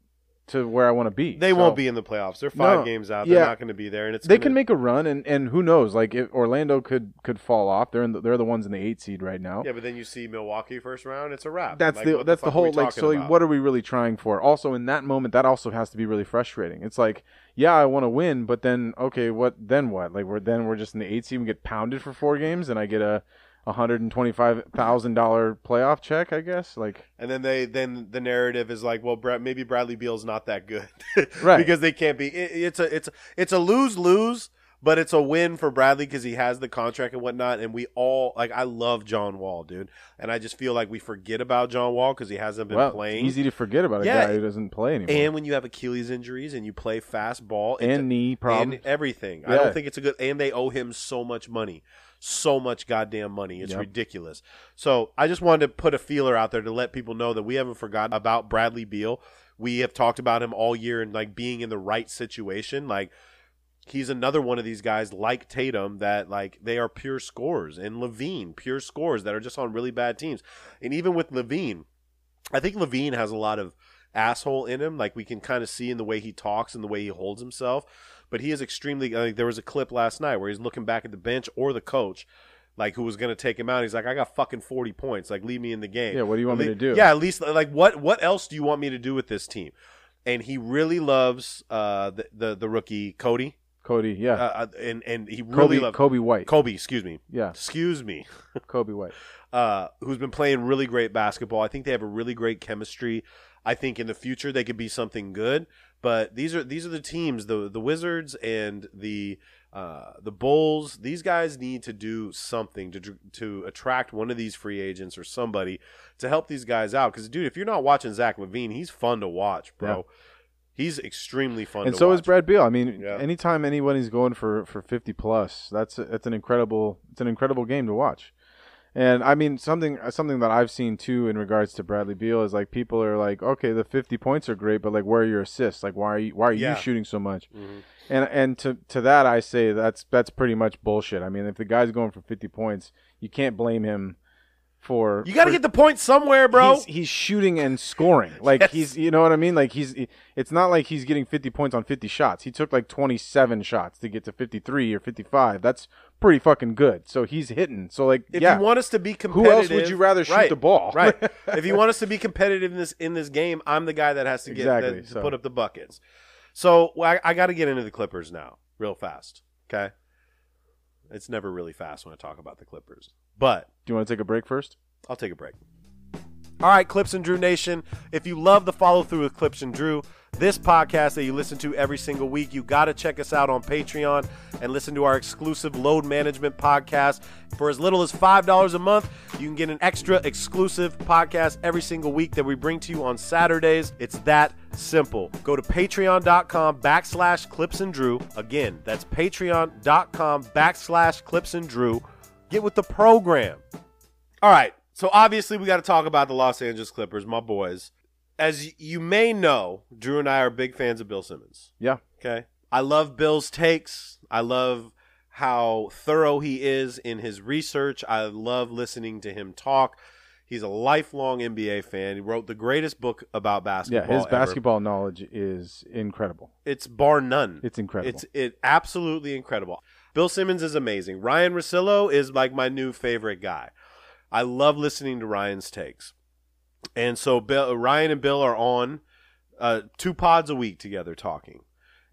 to where I want to be. They So- won't be in the playoffs. They're five No. games out. They're not going to be there, and it's they gonna- can make a run, and, and who knows? Like, if Orlando could could fall off. They're in the, they're the ones in the eight seed right now. Yeah, but then you see Milwaukee first round. It's a wrap. That's Like, the that's the we whole like so like, what are we really trying for? Also in that moment that also has to be really frustrating. It's like yeah I want to win, but then okay what then what? Like we're then we're just in the eight seed and get pounded for four games, and I get a hundred and twenty five thousand dollar playoff check. I guess like And then they then the narrative is like, well, Brad, maybe Bradley Beal's not that good, *laughs* Right. Because they can't be. It, it's a it's it's a lose lose, but it's a win for Bradley because he has the contract and whatnot. And we all like, I love John Wall, dude, and I just feel like we forget about John Wall because he hasn't been well playing. easy to forget about a Yeah. guy who doesn't play anymore and when you have Achilles injuries and you play fast ball and, knee problems. and everything. I don't think it's a good. And they owe him so much money, so much goddamn money. It's Yep. ridiculous. So I just wanted to put a feeler out there to let people know that we haven't forgotten about Bradley Beal. We have talked about him all year and like being in the right situation. Like he's another one of these guys like Tatum that like they are pure scores and LaVine pure scores that are just on really bad teams. And even with LaVine, I think LaVine has a lot of asshole in him. Like we can kind of see in the way he talks and the way he holds himself. But he is extremely. Like there was a clip last night where he's looking back at the bench or the coach, like who was going to take him out. He's like, "I got fucking forty points. Like leave me in the game." Yeah, what do you want At me to do? Yeah, at least like what what else do you want me to do with this team? And he really loves uh the the, the rookie Cody. Cody, yeah, Uh, uh, and and he really Kobe, loves Coby White, Kobe. Excuse me. yeah, Excuse me *laughs* Coby White. uh, who's been playing really great basketball. I think they have a really great chemistry. I think in the future they could be something good. But these are these are the teams, the the Wizards and the uh, the Bulls. These guys need to do something to to attract one of these free agents or somebody to help these guys out. Because dude, if you're not watching Zach LaVine, he's fun to watch, bro. He's extremely fun. and so watch. is Brad Beal. I mean, Yeah. anytime is going for for 50 plus, that's that's an incredible it's an incredible game to watch. And I mean, something something that I've seen too in regards to Bradley Beal is like people are like, okay, the 50 points are great, but like, where are your assists? Like, why are you why are Yeah. you shooting so much? Mhm. And and to to that I say that's that's pretty much bullshit. I mean, if the guy's going for 50 points, you can't blame him for You got to get the point somewhere, bro. He's, he's shooting and scoring. *laughs* Like Yes. he's, you know what I mean? Like he's, it's not like he's getting 50 points on 50 shots. He took like 27 shots to get to 53 or 55. That's pretty fucking good. So he's hitting. So like, if yeah. you want us to be competitive, Who else would you rather shoot right, the ball? right. *laughs* If you want us to be competitive in this in this game, I'm the guy that has to get Exactly, to so. put up the buckets. So I, I got to get into the Clippers now, real fast. Okay, it's never really fast when I talk about the Clippers, but Do you want to take a break first? I'll take a break. All right, Clipps and Drew Nation. If you love the follow through with Clipps and Drew, this podcast that you listen to every single week, you got to check us out on Patreon and listen to our exclusive load management podcast. For as little as $5 a month, you can get an extra exclusive podcast every single week that we bring to you on Saturdays. It's that simple. Go to patreon.com backslash Clipps and Drew. Again, that's patreon.com backslash Clipps and Drew. Get with the program. All right. So obviously we got to talk about the Los Angeles Clippers, my boys. As you may know, Drew and I are big fans of Bill Simmons. Yeah. Okay. I love Bill's takes. I love how thorough he is in his research. I love listening to him talk. He's a lifelong NBA fan. He wrote the greatest book about basketball. Yeah, basketball. his ever. basketball knowledge is incredible. It's bar none. It's incredible. It's it absolutely incredible. Bill Simmons is amazing. Ryen Russillo is like my new favorite guy. I love listening to Ryen's takes. And so Bill, Ryen and Bill are on uh, two pods a week together talking.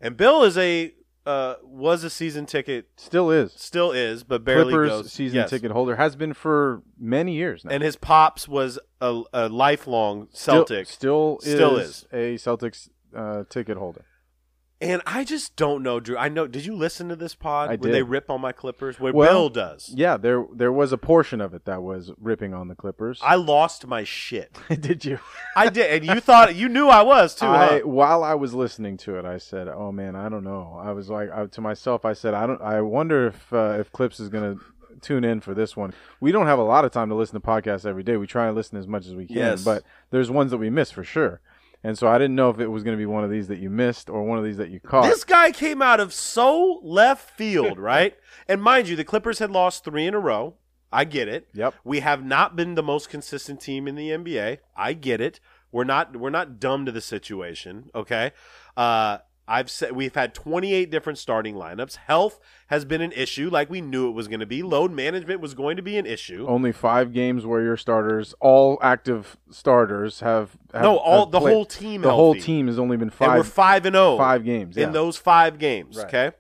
And Bill is a uh, was a season ticket, Still is. still is, but barely Clippers goes season yes. ticket holder has been for many years now. And his pops was a, a lifelong Still- Celtic. Still, Still is, a Celtics uh, ticket holder. And I just don't know, Drew. I know. Did you listen to this pod I when did. they rip on my Clippers? Where Well, Bill does. Yeah, there there was a portion of it that was ripping on the Clippers. I lost my shit. *laughs* did you? I did, and you thought you knew I was too, I, huh? while I was listening to it, I said, "Oh man, I don't know." I was like I, to myself, I said, "I don't. I wonder if uh, if Clipps is gonna tune in for this one. We don't have a lot of time to listen to podcasts every day. We try and listen as much as we can, Yes. but there's ones that we miss for sure. And so I didn't know if it was going to be one of these that you missed or one of these that you caught. This guy came out of so left field, *laughs* right? and mind you, the Clippers had lost three in a row. I get it. Yep. We have not been the most consistent team in the NBA. I get it. We're not we're not dumb to the situation. Okay. Uh I've said we've had 28 different starting lineups. Health has been an issue, like we knew it was going to be. Load management was going to be an issue. Only five games where your starters, all active starters, have, have no, all have the played- whole team. The whole team has only been five. and we're five and zero five games in those five games. Right. Okay,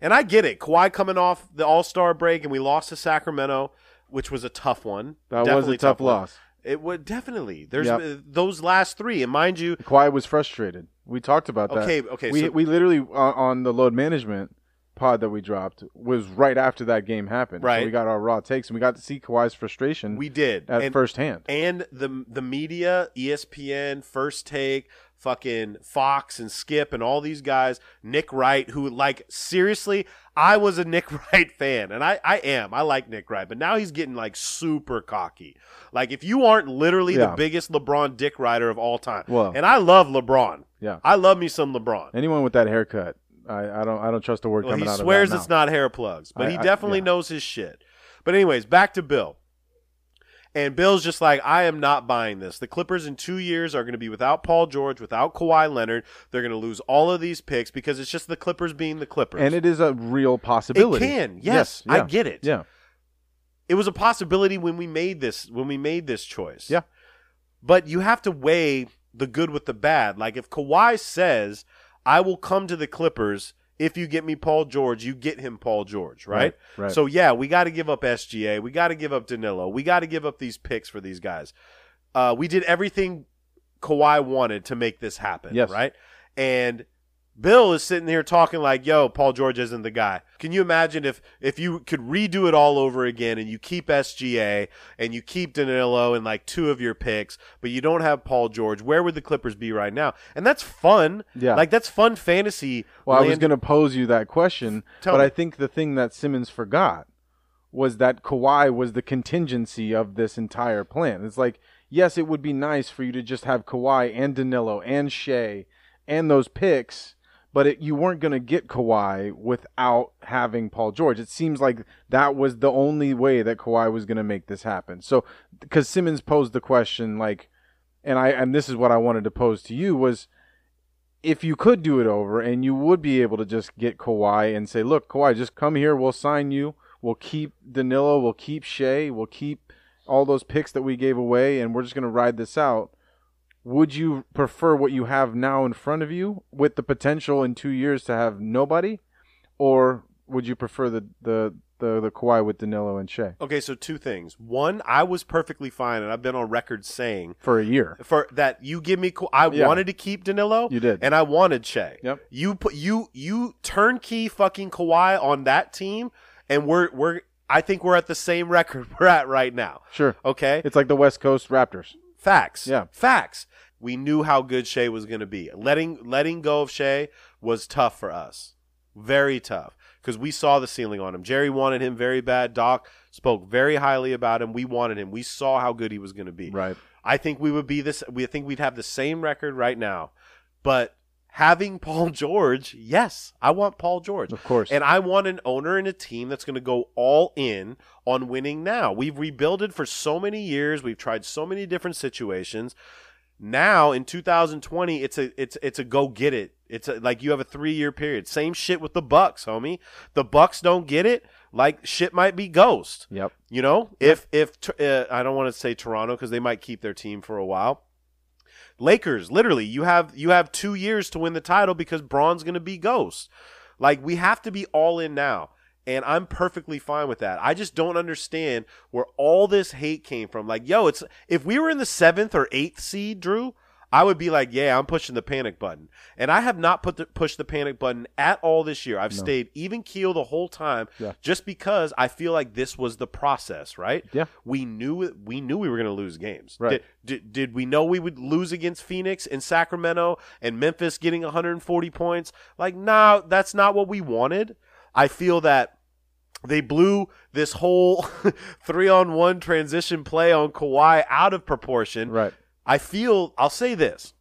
and I get it. Kawhi coming off the All Star break, and we lost to Sacramento, which was a tough one. That was Definitely a tough one. loss. It would definitely. There's Yep. uh, those last three, and mind you, Kawhi was frustrated. We talked about that. Okay, okay, We so- we literally uh, on the load management pod that we dropped was right after that game happened. So Right. we got our raw takes and we got to see Kawhi's frustration we did at and, firsthand. and the the media, ESPN, First Take, fucking Fox and Skip, and all these guys, Nick Wright, who like seriously, I was a *laughs* Nick Wright fan, and I I am, I like Nick Wright, but now he's getting like super cocky. Like if you aren't literally the biggest LeBron Dick Rider of all time, Well- and I love LeBron, Yeah. I love me some LeBron. Anyone with that haircut, I, I don't I don't trust a word Well, coming he out swears of that it's not hair plugs, but I- he I- definitely yeah. knows his shit. But anyways, back to Bill. And Bill's just like, I am not buying this. The Clippers in two years are going to be without Paul George, without Kawhi Leonard. They're going to lose all of these picks because it's just the Clippers being the Clippers. And it is a real possibility. can, yes, I get it. Yeah. it was a possibility when we made this when we made this choice. Yeah. But you have to weigh the good with the bad. Like if Kawhi says, "I will come to the Clippers if you get me Paul George," you get him Paul George, right? Right, right. So yeah, we got to give up SGA, we got to give up Danilo, we got to give up these picks for these guys. Uh, we did everything Kawhi wanted to make this happen, Yes. right? And Bill is sitting here talking like, "Yo, Paul George isn't the guy." Can you imagine if if you could redo it all over again and you keep SGA and you keep Danilo and like two of your picks, but you don't have Paul George? Where would the Clippers be right now? And that's fun. Yeah. like that's fun fantasy. Well, I was going to pose you that question, Tell but me. I think the thing that Simmons forgot was that Kawhi was the contingency of this entire plan. It's like, yes, it would be nice for you to just have Kawhi and Danilo and Shai and those picks, but it, you weren't going to get Kawhi without having Paul George. It seems like that was the only way that Kawhi was going to make this happen. So, because Simmons posed the question, like, and I and this is what I wanted to pose to you was if you could do it over and you would be able to just get Kawhi and say, look, Kawhi, just come here. We'll sign you. We'll keep Danilo. We'll keep Shai. We'll keep all those picks that we gave away, and we're just going to ride this out. Would you prefer what you have now in front of you with the potential in two years to have nobody? Or would you prefer the, the, the, the Kawhi with Danilo and Shai Okay, so two things. One, I was perfectly fine, and I've been on record saying for a year? for that you give me. Ka- I Yeah. wanted to keep Danilo. You did. and I wanted Shai. Yep. You put you you turnkey fucking Kawhi on that team, and we're we're. I think we're at the same record *laughs* we're at right now. Sure. Okay. It's like the West Coast Raptors. Facts. Yeah. Facts. We knew how good Shai was going to be. Letting letting go of Shai was tough for us. Very tough because we saw the ceiling on him. Jerry wanted him very bad. Doc spoke very highly about him. We wanted him. We saw how good he was going to be. Right. I think we would be this. We think we'd have the same record right now, but having *laughs* Paul George, yes, I want Paul George. Of course. And I want an owner and a team that's going to go all in on winning now. We've rebuilded for so many years. We've tried so many different situations. Now in 2020, it's a it's it's a go get it. It's a, like you have a three year period. Same shit with the Bucks, homie. The Bucks don't get it. Like shit might be ghost. Yep. You know, if if uh, I don't want to say Toronto because they might keep their team for a while. Lakers, literally, you have you have two years to win the title because Bron's to be ghost. Like we have to be all in now, and I'm perfectly fine with that. I just don't understand where all this hate came from. Like, yo, it's if we were in the seventh or eighth seed, Drew, I would be like, yeah, I'm pushing the panic button. And I have not put the, pushed the panic button at all this year. I've stayed even keel the whole time Yeah. just because I feel like this was the process, right? Yeah. We knew we knew we were going to lose games. Right. Did, did, did we know we would lose against Phoenix and Sacramento and Memphis getting 140 points? Like, no, that's not what we wanted. I feel that they blew this whole *laughs* three on one transition play on Kawhi out of proportion. Right. I feel I'll say this.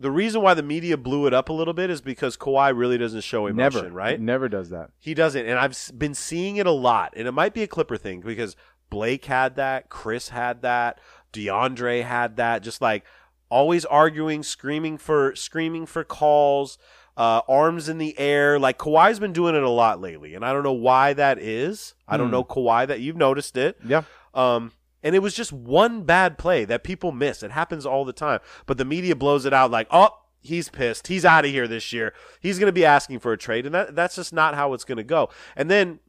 The reason why the media blew it up a little bit is because Kawhi really doesn't show emotion, Never. right? Never does that. He doesn't, and I've been seeing it a lot. And it might be a Clipper thing because Blake had that, Chris had that, DeAndre had that. Just like always arguing, screaming for screaming for calls, uh, arms in the air. Like Kawhi's been doing it a lot lately, and I don't know why that is. I don't Hmm. know Kawhi that you've noticed it. Yeah. Um, and it was just one bad play that people miss. It happens all the time. But the media blows it out like, oh, he's pissed. He's out of here this year. He's going to be asking for a trade. And that, that's just not how it's going to go. And then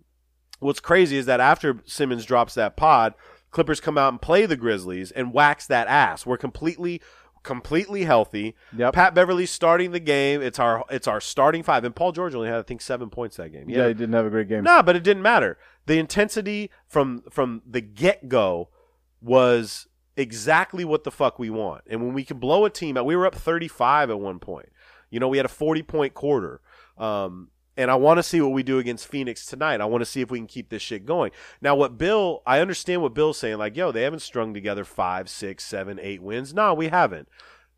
what's crazy is that after Simmons drops that pod, Clippers come out and play the Grizzlies and wax that ass. We're completely completely healthy. Yep. Pat Beverley's starting the game. It's our it's our starting five. And Paul George only had I think 7 points that game. Had Yeah, he didn't have a great game. no, but it didn't matter. The intensity from from the get go was exactly what the fuck we want. And when we can blow a team out, we were up 35 at one point. You know, we had a 40 point quarter. Um, and I want to see what we do against Phoenix tonight. I want to see if we can keep this shit going. Now, what Bill, I understand what Bill's saying. Like, yo, they haven't strung together five, six, seven, eight wins. No, we haven't.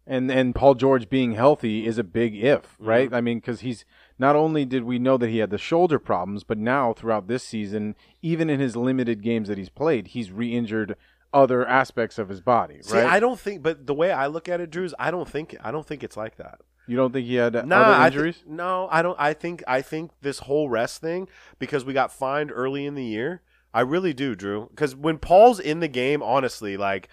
and and Paul George being healthy is a big if, Mm-hmm. right? I mean, because he's not only did we know that he had the shoulder problems, but now throughout this season, even in his limited games that he's played, he's re-injured other aspects of his body, See, right? I don't think, but the way I look at it, Drew, is I don't think, I don't think it's like that. you don't think he had Nah, other I thi- injuries? no, I don't. I think I think this whole rest thing because we got fined early in the year. I really do, Drew. Because when Paul's in the game, honestly, like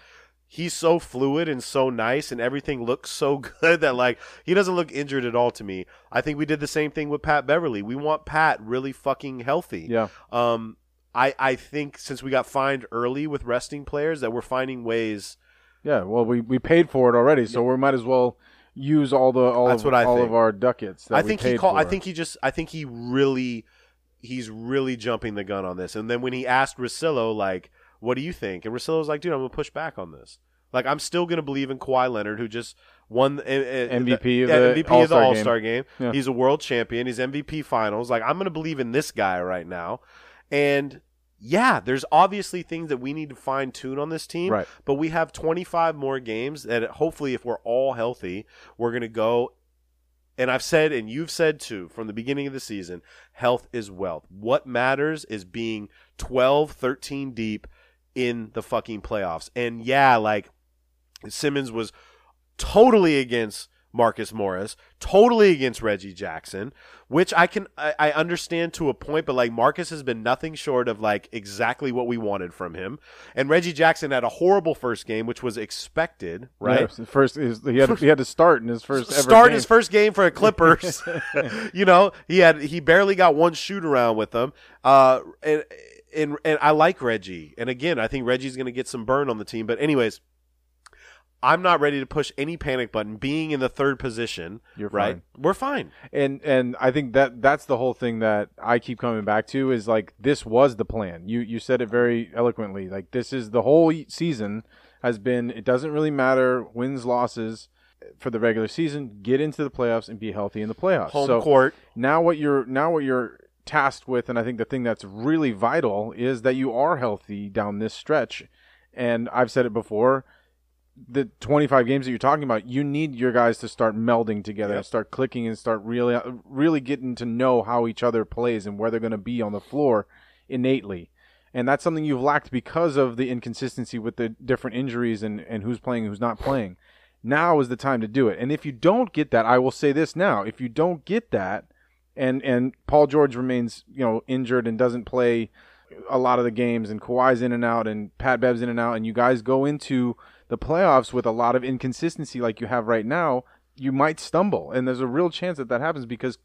he's so fluid and so nice, and everything looks so *laughs* good that like he doesn't look injured at all to me. I think we did the same thing with Pat Beverley. We want Pat really fucking healthy. yeah, Um, I I think since we got fined early with resting players, that we're finding ways. yeah. Well, we, we paid for it already, so we might as well use all the all That's of what I all think. of our ducats. That I we think he paid called. I think he just. I think he really, he's really jumping the gun on this. And then when he asked Russillo, like, "What do you think?" and Russillo's like, "Dude, I'm gonna push back on this. Like, I'm still gonna believe in Kawhi Leonard, who just won uh, uh, MVP of the MVP of the All-Star All game. Game. Yeah. He's a world champion. He's MVP Finals. Like, I'm gonna believe in this guy right now. And yeah, there's obviously things that we need to fine tune on this team. Right. But we have 25 more games that hopefully, if we're all healthy, we're going to go. And I've said, and you've said too, from the beginning of the season, health is wealth. What matters is being 12, 13 deep in the fucking playoffs. And yeah, like Simmons was totally against Marcus Morris, totally against Reggie Jackson, which I can I, I understand to a point, but like Marcus has been nothing short of like exactly what we wanted from him. And Reggie Jackson had a horrible first game, which was expected, right? Yeah, first he had he had to start in his first ever start game. his first game for the *laughs* Clippers. *laughs* you know, he had he barely got one shoot around with them. Uh, and and and I like Reggie. And again, I think Reggie's going to get some burn on the team. But anyways, I'm not ready to push any panic button. Being in the third position, You're right? fine. We're fine. and and I think that that's the whole thing that I keep coming back to is like this was the plan. You you said it very eloquently. Like this is the whole season has been. It doesn't really matter wins losses for the regular season. Get into the playoffs and be healthy in the playoffs. Home so court. now what you're now what you're tasked with, and I think the thing that's really vital is that you are healthy down this stretch. And I've said it before. The 25 games that you're talking about, you need your guys to start melding together, Yep. start clicking, and start really, really getting to know how each other plays and where they're going to be on the floor innately. And that's something you've lacked because of the inconsistency with the different injuries and, and who's playing and who's not playing. Now is the time to do it. And if you don't get that, I will say this now: if you don't get that, and and Paul George remains you know injured and doesn't play a lot of the games, and Kawhi's in and out, and Pat Bev's in and out, and you guys go into the playoffs with a lot of inconsistency like you have right now, you might stumble, and there's a real chance that that happens because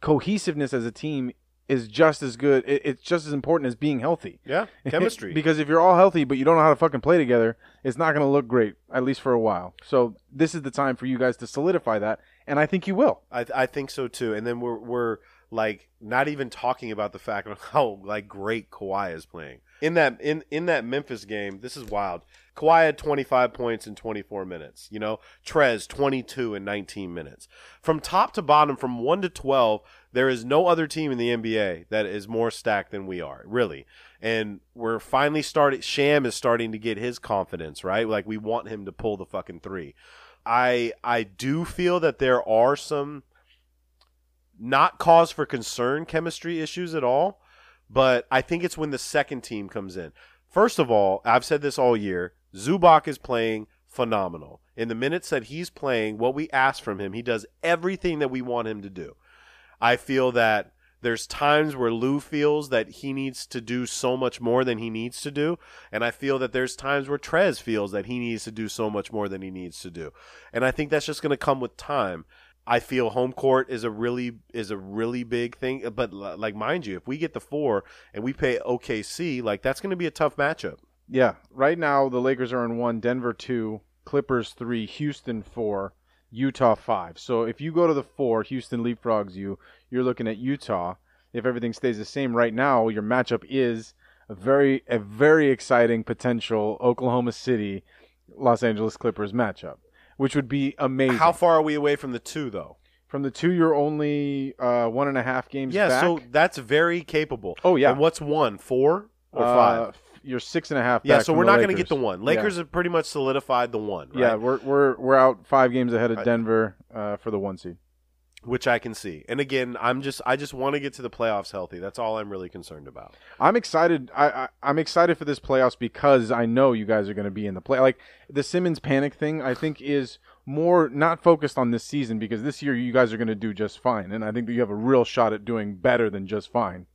cohesiveness as a team is just as good. It, it's just as important as being healthy. Yeah, *laughs* chemistry. because if you're all healthy but you don't know how to fucking play together, it's not going to look great at least for a while. So this is the time for you guys to solidify that, and I think you will. I I think so too. And then we're we're like not even talking about the fact of *laughs* how like great Kawhi is playing in that in in that Memphis game. This is wild. Kawhi had 25 points in 24 minutes. You know, Trez 22 in 19 minutes. From top to bottom, from one to 12, there is no other team in the NBA that is more stacked than we are, really. And we're finally starting. Sham is starting to get his confidence, right? Like we want him to pull the fucking three. I I do feel that there are some not cause for concern chemistry issues at all, but I think it's when the second team comes in. First of all, I've said this all year. Zubac is playing phenomenal. In the minutes that he's playing, what we ask from him, he does everything that we want him to do. I feel that there's times where Lou feels that he needs to do so much more than he needs to do, and I feel that there's times where Trez feels that he needs to do so much more than he needs to do. And I think that's just going to come with time. I feel home court is a really is a really big thing, but like mind you, if we get the 4 and we pay OKC, like that's going to be a tough matchup. Yeah, right now the Lakers are in one, Denver two, Clippers three, Houston four, Utah five. So if you go to the four, Houston leapfrogs you. You're looking at Utah. If everything stays the same right now, your matchup is a very a very exciting potential Oklahoma City, Los Angeles Clippers matchup, which would be amazing. How far are we away from the 2 though? From the two, you're only uh, one and a half games Yeah, back. so that's very capable. Oh, yeah. And what's one? 4 or Uh, 5? You're six and a half. Yeah, so we're not going to get the one. Yeah. Lakers have pretty much solidified the one, right? Yeah, we're we're we're out five games ahead of. Denver uh, for the one seed. which I can see. And again, I'm just I just want to get to the playoffs healthy. That's all I'm really concerned about. I'm excited. I, I I'm excited for this playoffs because I know you guys are going to be in the play. Like the Simmons panic thing, I think is more not focused on this season because this year you guys are going to do just fine, and I think that you have a real shot at doing better than just fine,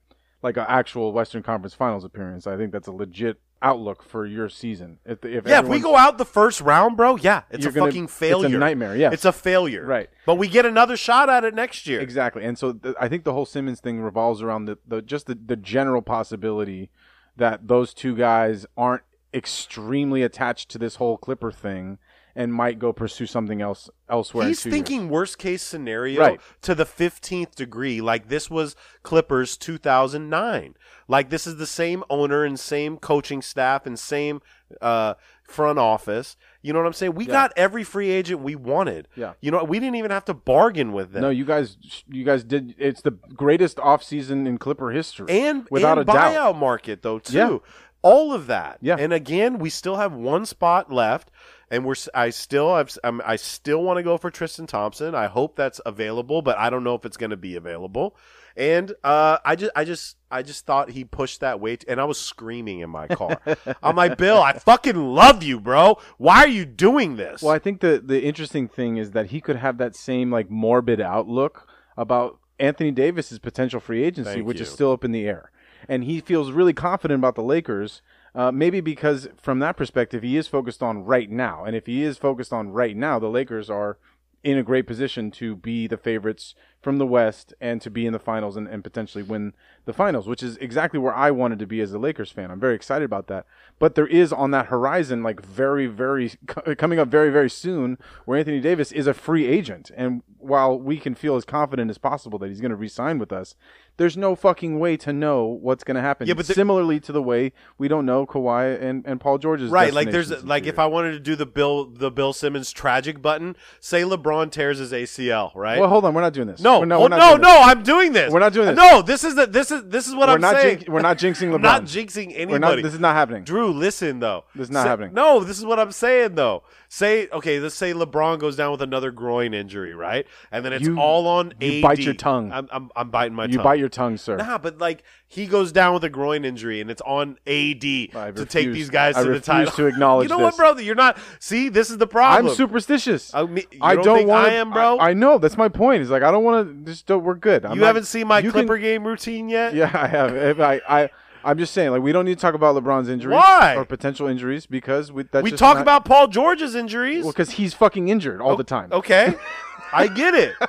like an actual Western Conference Finals appearance. I think that's a legit outlook for your season. If, if Yeah, if we go out the first round, bro, yeah, it's a gonna- fucking it's a failure. nightmare, Yeah, It's a failure. Right. But we get another shot at it next year. Exactly, and so th- I think the whole Simmons thing revolves around the, the just the, the general possibility that those two guys aren't extremely attached to this whole Clipper thing and might go pursue something else elsewhere. He's two years. thinking worst case scenario Right. to the 15th degree. Like this was Clippers 2009. Like this is the same owner and same coaching staff and same uh, front office. You know what I'm saying? We Yeah. got every free agent we wanted. Yeah. You know, we didn't even have to bargain with them. No, you guys, you guys did. It's the greatest offseason in Clipper history, and without and a buyout doubt. market though too. Yeah. All of that. Yeah. And again, we still have one spot left, and we're I still I've, I'm, I still want to go for Tristan Thompson. I hope that's available, but I don't know if it's going to be available. And uh, I just I just I just thought he pushed that weight, and I was screaming in my car. I'm like, *laughs* Bill, I fucking love you, bro. Why are you doing this? Well, I think the the interesting thing is that he could have that same like morbid outlook about Anthony Davis's potential free agency, Thank which you. is still up in the air, and he feels really confident about the Lakers. Uh, maybe because from that perspective, he is focused on right now, and if he is focused on right now, the Lakers are in a great position to be the favorites from the West and to be in the finals and, and potentially win the finals, which is exactly where I wanted to be as a Lakers fan. I'm very excited about that. But there is on that horizon, like very, very *laughs* coming up very, very soon, where Anthony Davis is a free agent. And while we can feel as confident as possible that he's going to re-sign with us, there's no fucking way to know what's going to happen. Yeah, but similarly to the way we don't know Kawhi and, and Paul George's Right, like there's like if. I wanted to do the Bill the Bill Simmons tragic button, say LeBron tears his ACL, right? Well, hold on, we're not doing this. No, no, oh, no, no, no, no, I'm doing this. We're not doing this. No, this is the this is this is what we're I'm not saying. jinx- we're not jinxing *laughs* LeBron. I'm not jinxing anybody. Not, this is not happening. Drew, listen though. This is not Say- happening. No, this is what I'm saying though. Say okay, let's say LeBron goes down with another groin injury, right? And then it's You- all on you AD. bite your tongue. I'm I'm, I'm biting my tongue. you tongue. bite your tongue, sir. Nah, but like he goes down with a groin injury and it's on AD I to refuse- take these guys I to the refuse title. *laughs* to acknowledge You know what, this. brother? You're not. See, this is the problem. I'm superstitious. I, mean, you don't, don't think want. I am, bro. I, know that's my point. Is like I don't want to. Just don't. We're good. I'm you not- haven't seen my you can- Clipper game routine yet. Yeah, I have. If I, I, I'm just saying. Like we don't need to talk about LeBron's injuries Why? or potential injuries because we. That's we just talk not- about Paul George's injuries. well because he's fucking injured all the time. Okay, I get it. *laughs*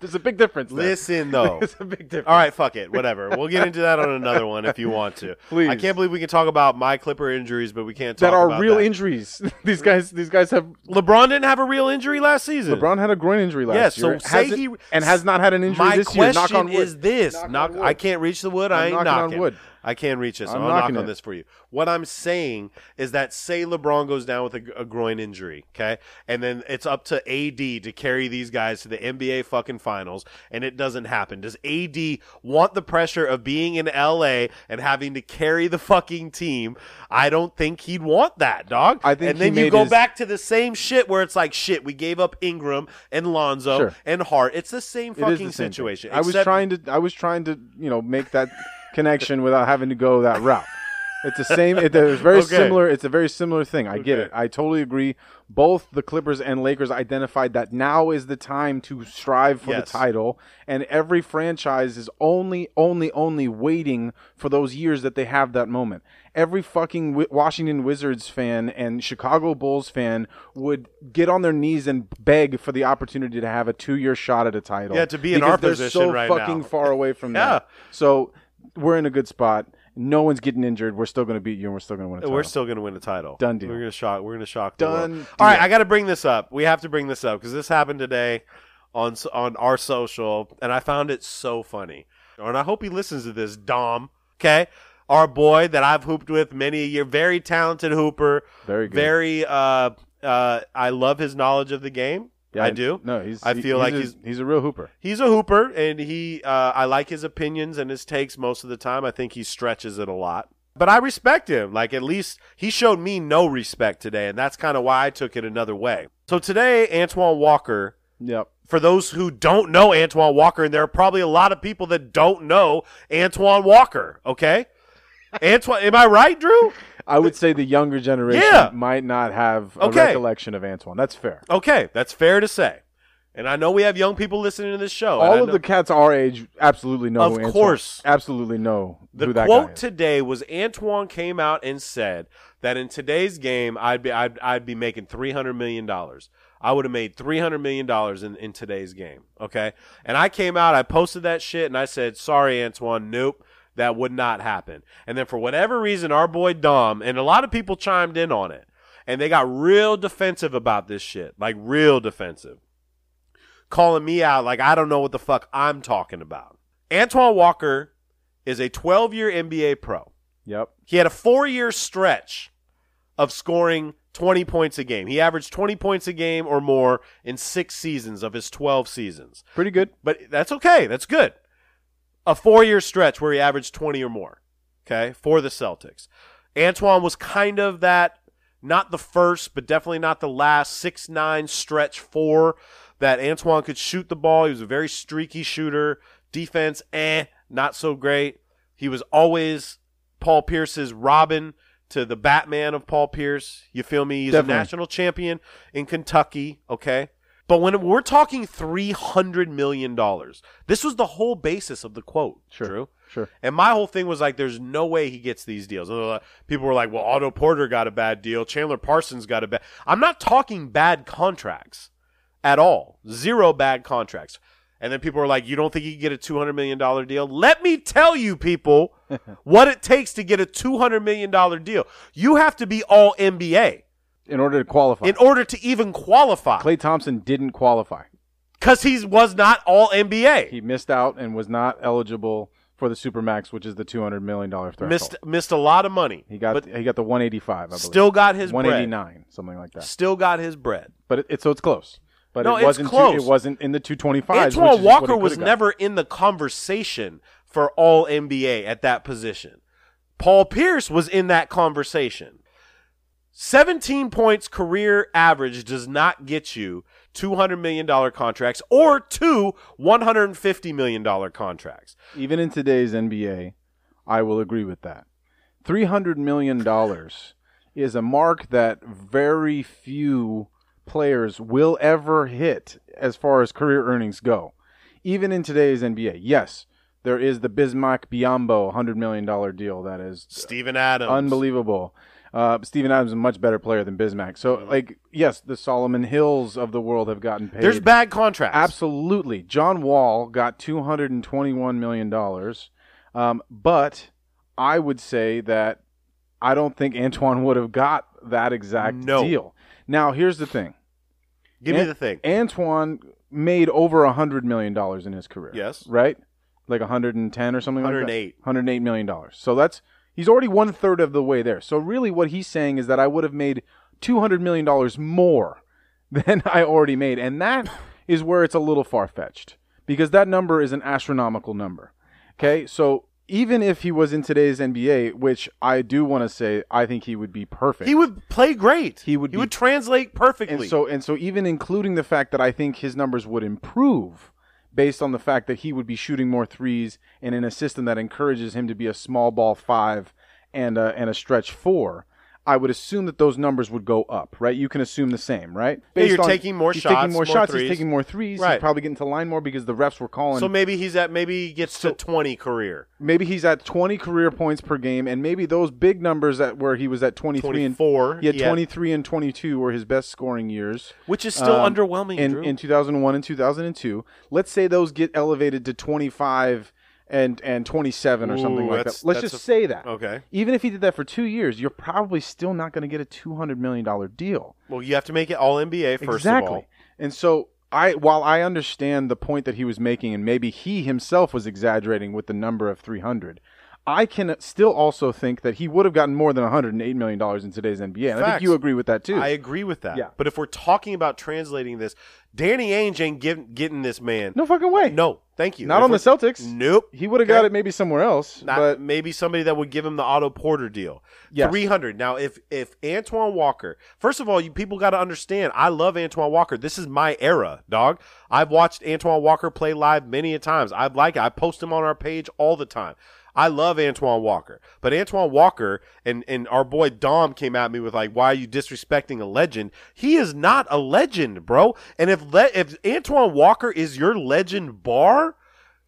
There's a big difference. there. Listen though. *laughs* There's a big difference. All right, fuck it, whatever. We'll get into that on another one if you want to. Please. I can't believe we can talk about my Clipper injuries, but we can't talk about That are about real that. injuries. *laughs* these guys. These guys have. LeBron didn't have a real injury last season. LeBron had a groin injury last Yeah, so year. say Hasn't- he- and has not had an injury My this year. question Knock on wood. is this: Knock on wood. I can't reach the wood. I I'm ain't knocking on knocking. wood. I can't reach this. I'm knock knocking on this for you. What I'm saying is that say LeBron goes down with a, a groin injury, okay, and then it's up to AD to carry these guys to the NBA fucking finals, and it doesn't happen. Does AD want the pressure of being in LA and having to carry the fucking team? I don't think he'd want that, dog. I think and then you go his- back to the same shit where it's like shit. We gave up Ingram and Lonzo Sure. and Hart. It's the same fucking the same thing. situation. I was trying to. I was trying to. You know, make that connection without having to go that *laughs* route. It's the same. It, it's very Okay. similar. It's a very similar thing. I get it. I totally agree. Both the Clippers and Lakers identified that now is the time to strive for Yes. the title, and every franchise is only, only, only waiting for those years that they have that moment. Every fucking Washington Wizards fan and Chicago Bulls fan would get on their knees and beg for the opportunity to have a two-year shot at a title. Yeah, to be in our they're position so right fucking now. far away from *laughs* Yeah. that. So we're in a good spot. No one's getting injured. We're still going to beat you, and we're still going to win a title. We're still going to win the title. Done deal. We're going to shock. We're going to shock. Done world. All right. I got to bring this up. We have to bring this up because this happened today on on our social, and I found it so funny. And I hope he listens to this, Dom. Okay, our boy that I've hooped with many a year, very talented hooper. Very good. Very. Uh, uh, I love his knowledge of the game. Yeah, I do. No, he's. I feel like a, he's he's a real hooper. he's a hooper and he uh, i like his opinions and his takes most of the time i think he stretches it a lot but i respect him like at least he showed me no respect today and that's kind of why i took it another way so today antoine walker Yep. for those who don't know antoine walker and there are probably a lot of people that don't know antoine walker okay antoine am i right drew I would say the younger generation Yeah. might not have a Okay. recollection of Antoine. That's fair. okay that's fair to say and i know we have young people listening to this show and I All of know- the cats our age absolutely know. Of who Antoine- course. absolutely know The who that quote guy is. today was Antoine came out and said that in today's game I'd be I'd, I'd be making three hundred million dollars. I would have made three hundred million dollars in, in today's game. Okay, and I came out, I posted that shit, and I said, "Sorry, Antoine, nope." That would not happen. And then for whatever reason, our boy Dom and a lot of people chimed in on it, and they got real defensive about this shit, like real defensive, calling me out like I don't know what the fuck I'm talking about. Antoine Walker is a 12 year NBA pro. Yep. He had a four year stretch of scoring 20 points a game. He averaged 20 points a game or more in six seasons of his 12 seasons. Pretty good. But that's okay. That's good. A four year stretch where he averaged 20 or more, okay, for the Celtics. Antoine was kind of that, not the first, but definitely not the last, 6 9 stretch four that Antoine could shoot the ball. He was a very streaky shooter. Defense, eh, not so great. He was always Paul Pierce's Robin to the Batman of Paul Pierce. You feel me? He's Definitely. a national champion in Kentucky, okay? But when we're talking $300 million, this was the whole basis of the quote. Sure. Drew. Sure. And my whole thing was like, there's no way he gets these deals. Uh, People were like, well, Otto Porter got a bad deal. Chandler Parsons got a bad. I'm not talking bad contracts at all. Zero bad contracts. And then people were like, you don't think he can get a $200 million deal? Let me tell you, people, *laughs* what it takes to get a $200 million deal. You have to be all NBA In order to qualify, in order to even qualify Klay Thompson didn't qualify. because he was not all NBA. He missed out and was not eligible for the supermax, which is the two hundred million dollar threshold. missed missed a lot of money. He got but he got the one eighty five. I believe. still got his one eighty nine, bread. eighty nine, something like that. Still got his bread. But it, it's so it's close. but No, it wasn't. close. It wasn't in the two twenty five. Antoine Walker was never in the conversation for all NBA at that position. Paul Pierce was in that conversation. 17 points career average does not get you $200 million contracts or two $150 million contracts. Even in today's NBA, I will agree with that. Three hundred million dollars is a mark that very few players will ever hit as far as career earnings go. Even in today's NBA, yes, there is the Bismack Biyombo hundred million dollar deal that is Steven Adams. unbelievable. Uh, Steven Adams is a much better player than Bismack. So, like, yes, the Solomon Hills of the world have gotten paid. There's bad contracts. Absolutely. John Wall got $221 million. Um, but I would say that I don't think Antoine would have got that exact No. deal. Now, here's the thing Give me the thing. Antoine made over $100 million in his career. Yes. Right? Like 110 or something like 108. that? 108 million dollars. So that's he's already one third of the way there. So really what he's saying is that I would have made 200 million dollars more *laughs* than I already made. And that is where it's a little far fetched because that number is an astronomical number. Okay. So even if he was in today's NBA, which I do want to say, I think he would be perfect. He would play great. He would He be- would translate perfectly. and so and so even including the fact that I think his numbers would improve based on the fact that he would be shooting more threes and in a system that encourages him to be a small ball five and a, and a stretch four. I would assume that those numbers would go up, right? You can assume the same, right? Yeah, you're taking more he's shots, taking more, more shots. threes. He's taking more threes. Right. He's probably getting to line more because the refs were calling. so maybe he's at maybe he gets to 20 career. maybe he's at 20 career points per game, and maybe those big numbers that where he was at 23 and 24, he had he 23 and 22 were his best scoring years. Which is still um, underwhelming, in, in 2001 and 2002. Let's say those get elevated to 25 and and 27 or something like that. Let's just a- say that. okay. Even if he did that for two years, you're probably still not going to get a 200 million dollar deal. Well, you have to make it all NBA first exactly. of all. And so I, while I understand the point that he was making, and maybe he himself was exaggerating with the number of 300. I can still also think that he would have gotten more than 108 million dollars in today's NBA. And I think you agree with that too. I agree with that. Yeah. But if we're talking about translating this, Danny Ainge ain't give, getting this man. no fucking way. No, thank you. Not If on the Celtics. Nope. He would have Okay. got it maybe somewhere else. Not, but maybe somebody that would give him the Otto Porter deal. Yes. Three hundred. Now, if if Antoine Walker, first of all, you people got to understand, I love Antoine Walker. This is my era, dog. I've watched Antoine Walker play live many a times. I like it. I post him on our page all the time. I love Antoine Walker, but Antoine Walker and and our boy Dom came at me with like, why are you disrespecting a legend? He is not a legend, bro. And if le- if Antoine Walker is your legend bar,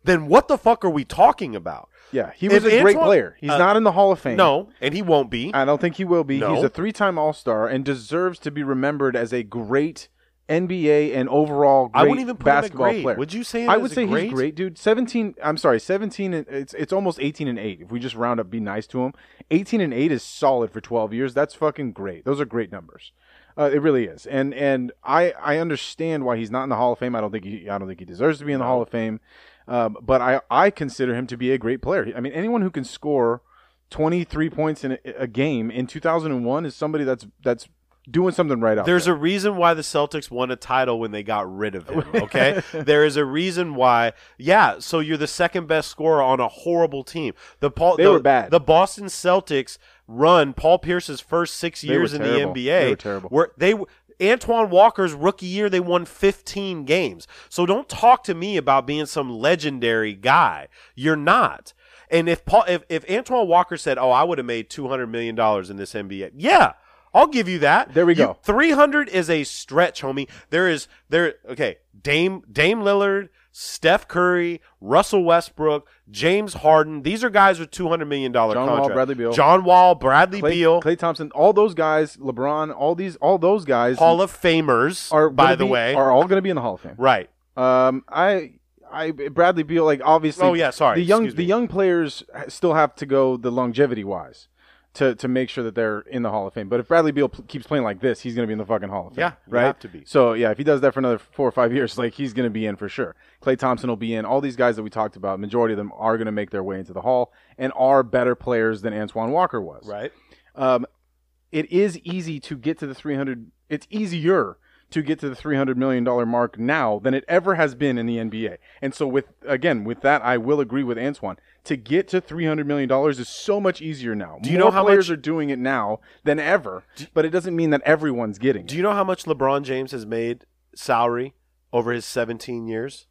then what the fuck are we talking about? Yeah, he was If a great player. He's uh, not in the Hall of Fame. No, and he won't be. I don't think he will be. No. He's a three-time All-Star and deserves to be remembered as a great NBA and overall great I wouldn't even put basketball great. player. Would you say I would say great? he's great, dude. 17 I'm sorry, 17 and it's it's almost 18 and 8 if we just round up be nice to him. 18 and 8 is solid for 12 years. That's fucking great. Those are great numbers. Uh, it really is. And and I I understand why he's not in the Hall of Fame. I don't think he I don't think he deserves to be in the Hall of Fame. Um, but I I consider him to be a great player. I mean anyone who can score 23 points in a, a game in 2001 is somebody that's that's doing something right There's there. a reason why the Celtics won a title when they got rid of him. *laughs* Okay, there is a reason why. Yeah, so you're the second best scorer on a horrible team. The Paul They the, were bad. The Boston Celtics run Paul Pierce's first six years in terrible. the NBA. They were terrible. Were they? Antoine Walker's rookie year, they won 15 games. So don't talk to me about being some legendary guy. You're not. And if Paul, if, if Antoine Walker said, "Oh, I would have made 200 million dollars in this NBA," yeah, I'll give you that. There we You- go. 300 is a stretch, homie. There is there. Okay, Dame Dame Lillard, Steph Curry, Russell Westbrook, James Harden. These are guys with 200 million dollar John Wall, contracts. Bradley Beal. John Wall, Bradley Klay, Beal, Klay Thompson, all those guys, LeBron, all these all those guys Hall of Famers. are by the be- way, are all going to be in the Hall of Fame. right. Um, I, I, Bradley Beal, like obviously. Oh, yeah, sorry, The young, the young players still have to go the longevity wise to to make sure that they're in the Hall of Fame. But if Bradley Beal p- keeps playing like this, he's going to be in the fucking Hall of Fame. Yeah, right. have to be. So yeah, if he does that for another four or five *laughs* years, like he's going to be in for sure. Klay Thompson will be in. All these guys that we talked about, majority of them are going to make their way into the Hall and are better players than Antoine Walker was. Right. Um, it is easy to get to the 300. It's easier to get to the three hundred million dollar mark now than it ever has been in the NBA. And so, with again with that, I will agree with Antoine. To get to three hundred million dollars is so much easier now. Do you More know how players much- are doing it now than ever? But it doesn't mean that everyone's getting. Do you know how much LeBron James has made salary over his 17 years?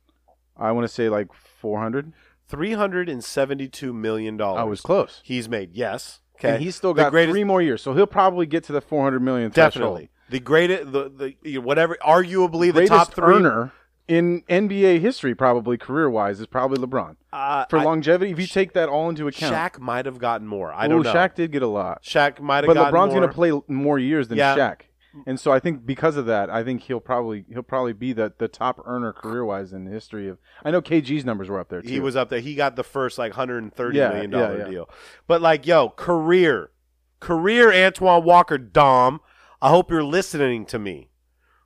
I want to say like four hundred. Three hundred and seventy-two million dollars. I was close. He's made yes. Okay, And he's still got greatest- three more years, so he'll probably get to the four hundred million Definitely the greatest, the the you know, whatever, arguably the top three. earner in NBA history, probably career wise, is probably LeBron. Uh, For I- longevity, if you take that all into account, Shaq might have gotten more. I don't know. Shaq did get a lot, Shaq might have but LeBron's going to play more years than Yeah. Shaq, and so I think because of that, I think he'll probably he'll probably be the the top earner career wise in the history of. I know KG's numbers were up there too. He was up there. He got the first like hundred and thirty Yeah, million yeah, yeah. deal. But like, yo, career, career Antoine Walker Dom. I hope you're listening to me.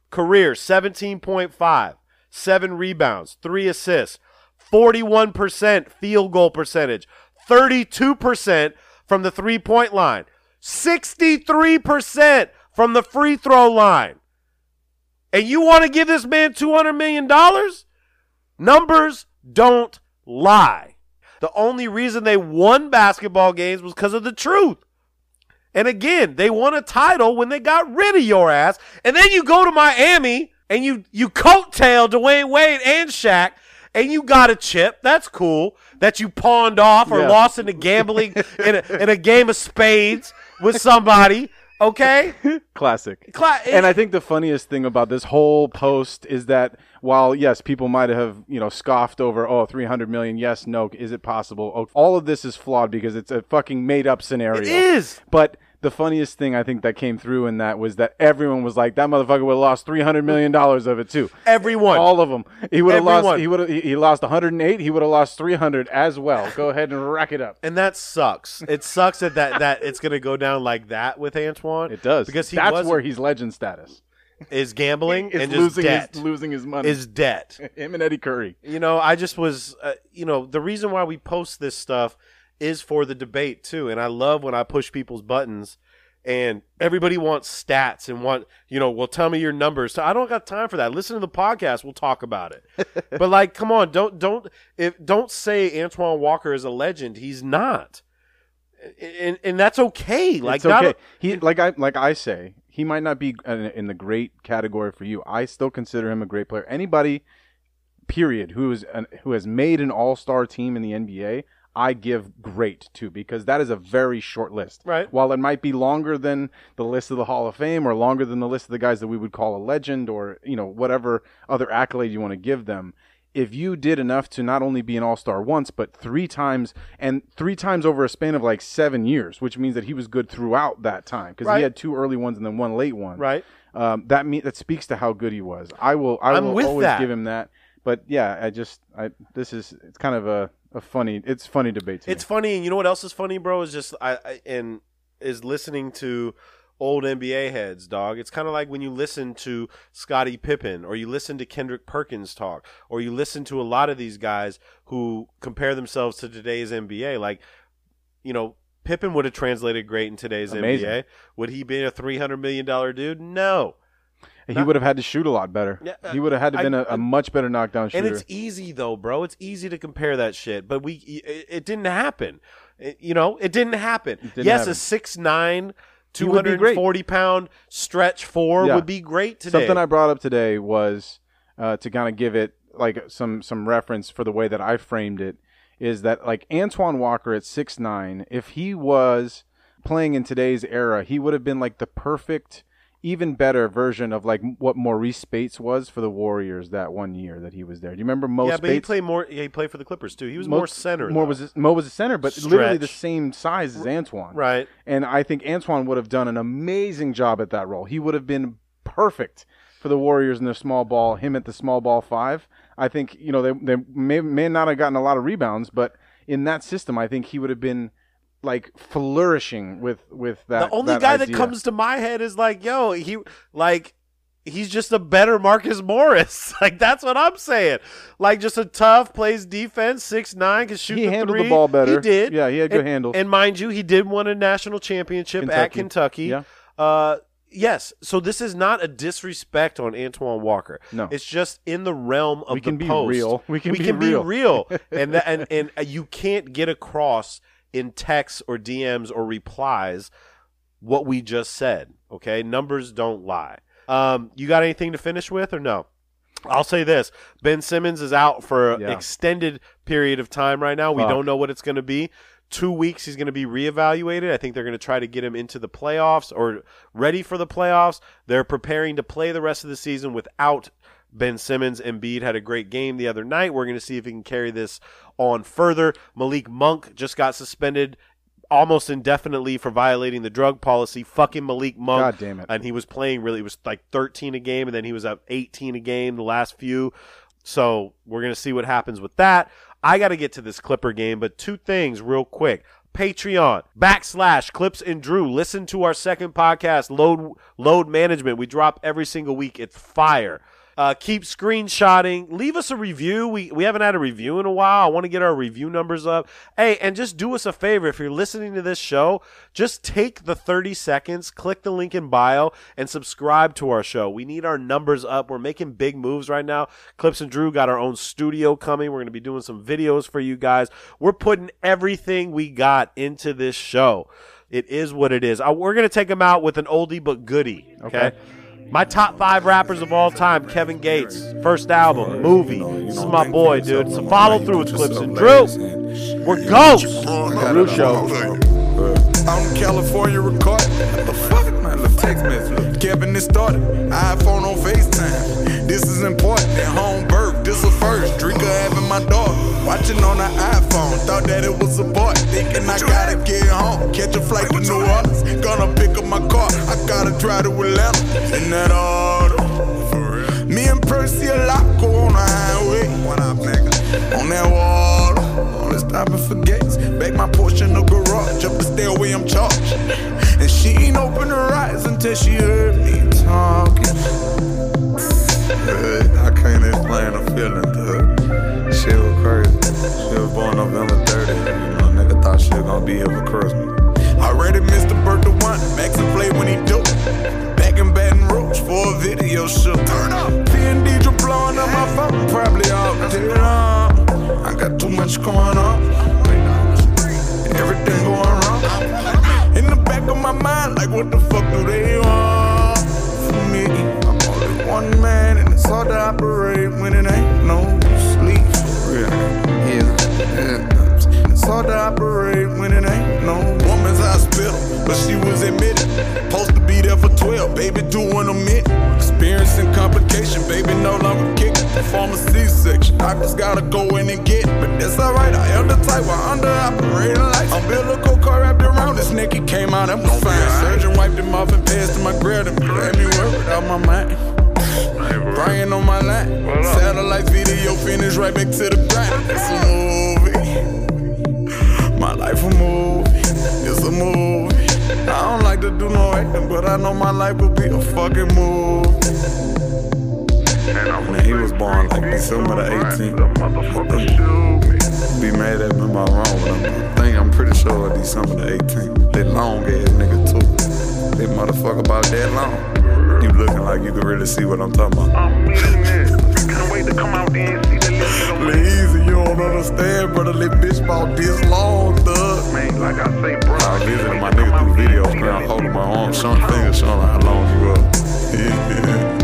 Career 17.5, seven rebounds, three assists, 41% field goal percentage, 32% from the three point line, 63% from the free throw line. And you want to give this man $200 million? Numbers don't lie. The only reason they won basketball games was because of the truth. And again, they won a title when they got rid of your ass. And then you go to Miami and you you coattail Dwyane Wade and Shaq and you got a chip. That's cool. That you pawned off or Yeah. lost in a gambling in a, in a game of spades with somebody. Okay? *laughs* classic. Cla- and I think the funniest thing about this whole post is that while yes, people might have you know scoffed over oh 300 million, yes, no, is it possible? Oh, all of this is flawed because it's a fucking made up scenario. It is. But the funniest thing I think that came through in that was that everyone was like, that motherfucker would have lost 300 million dollars of it too. Everyone. All of them. He would have lost. He would have. He, lost 108. He would have lost 300 as well. Go ahead and rack it up. And that sucks. It sucks that, that, that it's going to go down like that with Antoine. It does Because That's was, where he's legend status. Is gambling Is and just losing debt. his losing his money. is debt. *laughs* him and Eddie Curry. You know, I just was, uh, you know, the reason why we post this stuff is for the debate too. And I love when I push people's buttons and everybody wants stats and want, you know, well, tell me your numbers. So I don't got time for that. Listen to the podcast. We'll talk about it. *laughs* but like, come on, don't, don't, if, don't say Antoine Walker is a legend. He's not. And, and that's okay. Like, okay. he like I like I say, he might not be in, in the great category for you. I still consider him a great player. Anybody, period, who is an, who has made an All Star team in the NBA, I give great to because that is a very short list. Right. While it might be longer than the list of the Hall of Fame or longer than the list of the guys that we would call a legend or you know whatever other accolade you want to give them. If you did enough to not only be an all star once, but three times, and three times over a span of like seven years, which means that he was good throughout that time because Right. he had two early ones and then one late one. right. Um, that me- that speaks to how good he was. I will I I'm will always that. give him that. But yeah, I just I this is it's kind of a, a funny it's funny debate to It's me. funny, and you know what else is funny, bro? Is just I, I and is listening to old NBA heads, dog. It's kind of like when you listen to Scottie Pippen, or you listen to Kendrick Perkins talk, or you listen to a lot of these guys who compare themselves to today's NBA. Like, you know, Pippen would have translated great in today's Amazing. NBA. Would he be a three hundred million dollar dude? No. he would have had to shoot a lot better. Yeah, uh, he would have had to I- been a, much better knockdown shooter. And it's easy though, bro. It's easy to compare that shit, but we it, it didn't happen. It- you know, it didn't happen. didn't yes, happen. a six nine, two He would be hundred great. and forty pound stretch four Yeah. would be great today. Something I brought up today was uh, to kind of give it like some some reference for the way that I framed it is that like Antoine Walker at six nine, if he was playing in today's era, he would have been like the perfect, even better version of like what Marreese Speights was for the Warriors that one year that he was there. Do you remember Mo yeah, but he played more. Yeah, he played for the Clippers too. He was Mo- more center. More was Mo was a center, but literally the same size as Antoine. right. And I think Antoine would have done an amazing job at that role. He would have been perfect for the Warriors in the small ball, him at the small ball five. I think, you know, they, they may, may not have gotten a lot of rebounds, but in that system, I think he would have been like flourishing with, with that. the only that guy that comes to my head is like, yo, he like he's just a better Marcus Morris. *laughs* like that's what I'm saying. Like just a tough, plays defense, six nine, can shoot He the handled the ball better. He did. Yeah, he had good and, handles. And mind you, he did win a national championship at Kentucky. Kentucky. Yeah. Uh, yes. So this is not a disrespect on Antoine Walker. No. it's just in the realm of We can be post. real. We can we be can real. be real, *laughs* and that, and and you can't get across in texts or DMs or replies what we just said. Okay, numbers don't lie. Um, you got anything to finish with or no? I'll say this: Ben Simmons is out for an Yeah. extended period of time right now. We Fuck. don't know what it's going to be. Two weeks, he's going to be reevaluated. I think they're going to try to get him into the playoffs or ready for the playoffs. They're preparing to play the rest of the season without Ben Simmons. And Embiid had a great game the other night. We're going to see if he can carry this on further. Malik Monk just got suspended almost indefinitely for violating the drug policy. Fucking Malik Monk. God damn it. And he was playing really, it was like 13 a game, and then he was up 18 a game the last few. So we're going to see what happens with that. I got to get to this Clipper game, but two things real quick. Patreon backslash Clipps and Drew. Listen to our second podcast, load load management. We drop every single week. It's fire. Uh, keep screenshotting. Leave us a review. We we haven't had a review in a while. I want to get our review numbers up. Hey, and just do us a favor. If you're listening to this show, just take the 30 seconds, click the link in bio, and subscribe to our show. We need our numbers up. We're making big moves right now. Clipps and Drew got our own studio coming. We're going to be doing some videos for you guys. We're putting everything we got into this show. It is what it is. Uh, we're going to take them out with an oldie but goodie. okay? Okay. My top five rappers of all time: Kevin Gates, first album, movie. This is my boy, dude. It's a follow through with Clipps and Drew. We're ghosts. Real show. I'm California recording. The fuck, text message. Kevin, it started. iPhone on FaceTime. This is important. At home birth, this a first. Drinker my daughter. Watching on the iPhone. Thought that it was a boy. Thinking I gotta get home. Catch a flight to New Orleans. Gonna pick up my car. I gotta drive to Atlanta. In that order. Me and Percy a lot on the highway. On that water. Only stopping for gates. Back my portion in the garage. Up the stairway, I'm charged. And she ain't open her eyes until she heard me talking. I can't explain the feeling She was crazy. She was born November 30. You know, nigga thought she was gonna be here for Christmas. Already missed the birth of one. Max and play when he do. Back in Baton Rouge for a video shoot. Turn up. P&D blowing up my phone. Probably all day. I got too much going on. Everything going wrong. In the back of my mind, like what the fuck do they want from me? I'm only one man, and it's hard to operate when it but she was admitted. Supposed to be there for 12, baby doing a minute. Experiencing complication, baby no longer kicking. Perform a C-section, doctors gotta go in and get it. But that's alright, I am the type while under operating lights. Umbilical cord wrapped around this nigga, he came out and was fine. Surgeon wiped him off and passed to my girl and had me worried out my mind. Brian on my line. Satellite video finished right back to the grind. It's a movie. My life a movie. It's a movie. Like to do no acting, but I know my life will be a fucking movie. Man, he was born like December the 18th. Be mad at me if I'm wrong, but I think I'm pretty sure December the 18th. They long ass nigga too. They motherfucker about that long. You looking like you can really see what I'm talking about. I'm meaning it. Can't wait to come out there and see that little nigga. Little easy, you don't understand, brother. That bitch about this long, thug. Man, like I say, bro. I was visiting my nigga through video screen. I'm holding my arm, showing fingers, showing how long you up. Yeah.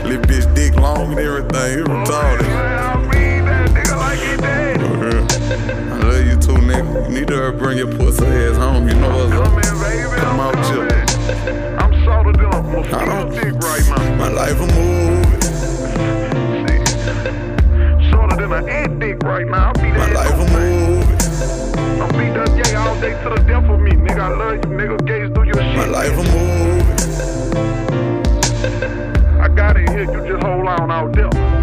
*laughs* Little bitch dick long and everything. He retarded. I mean that nigga like he dead. I love you too, nigga. You need to bring your pussy ass home. You know what's Come up. Come out, chill. I'm up. I don't- dick right now. My life a movie. Shorter than an ant dick right now. I'll be My life a movie. I'm beat that yay all day to the death of me. Nigga, I love you. Nigga, gaze do your shit. My life a movie. I got it here. You just hold on out there.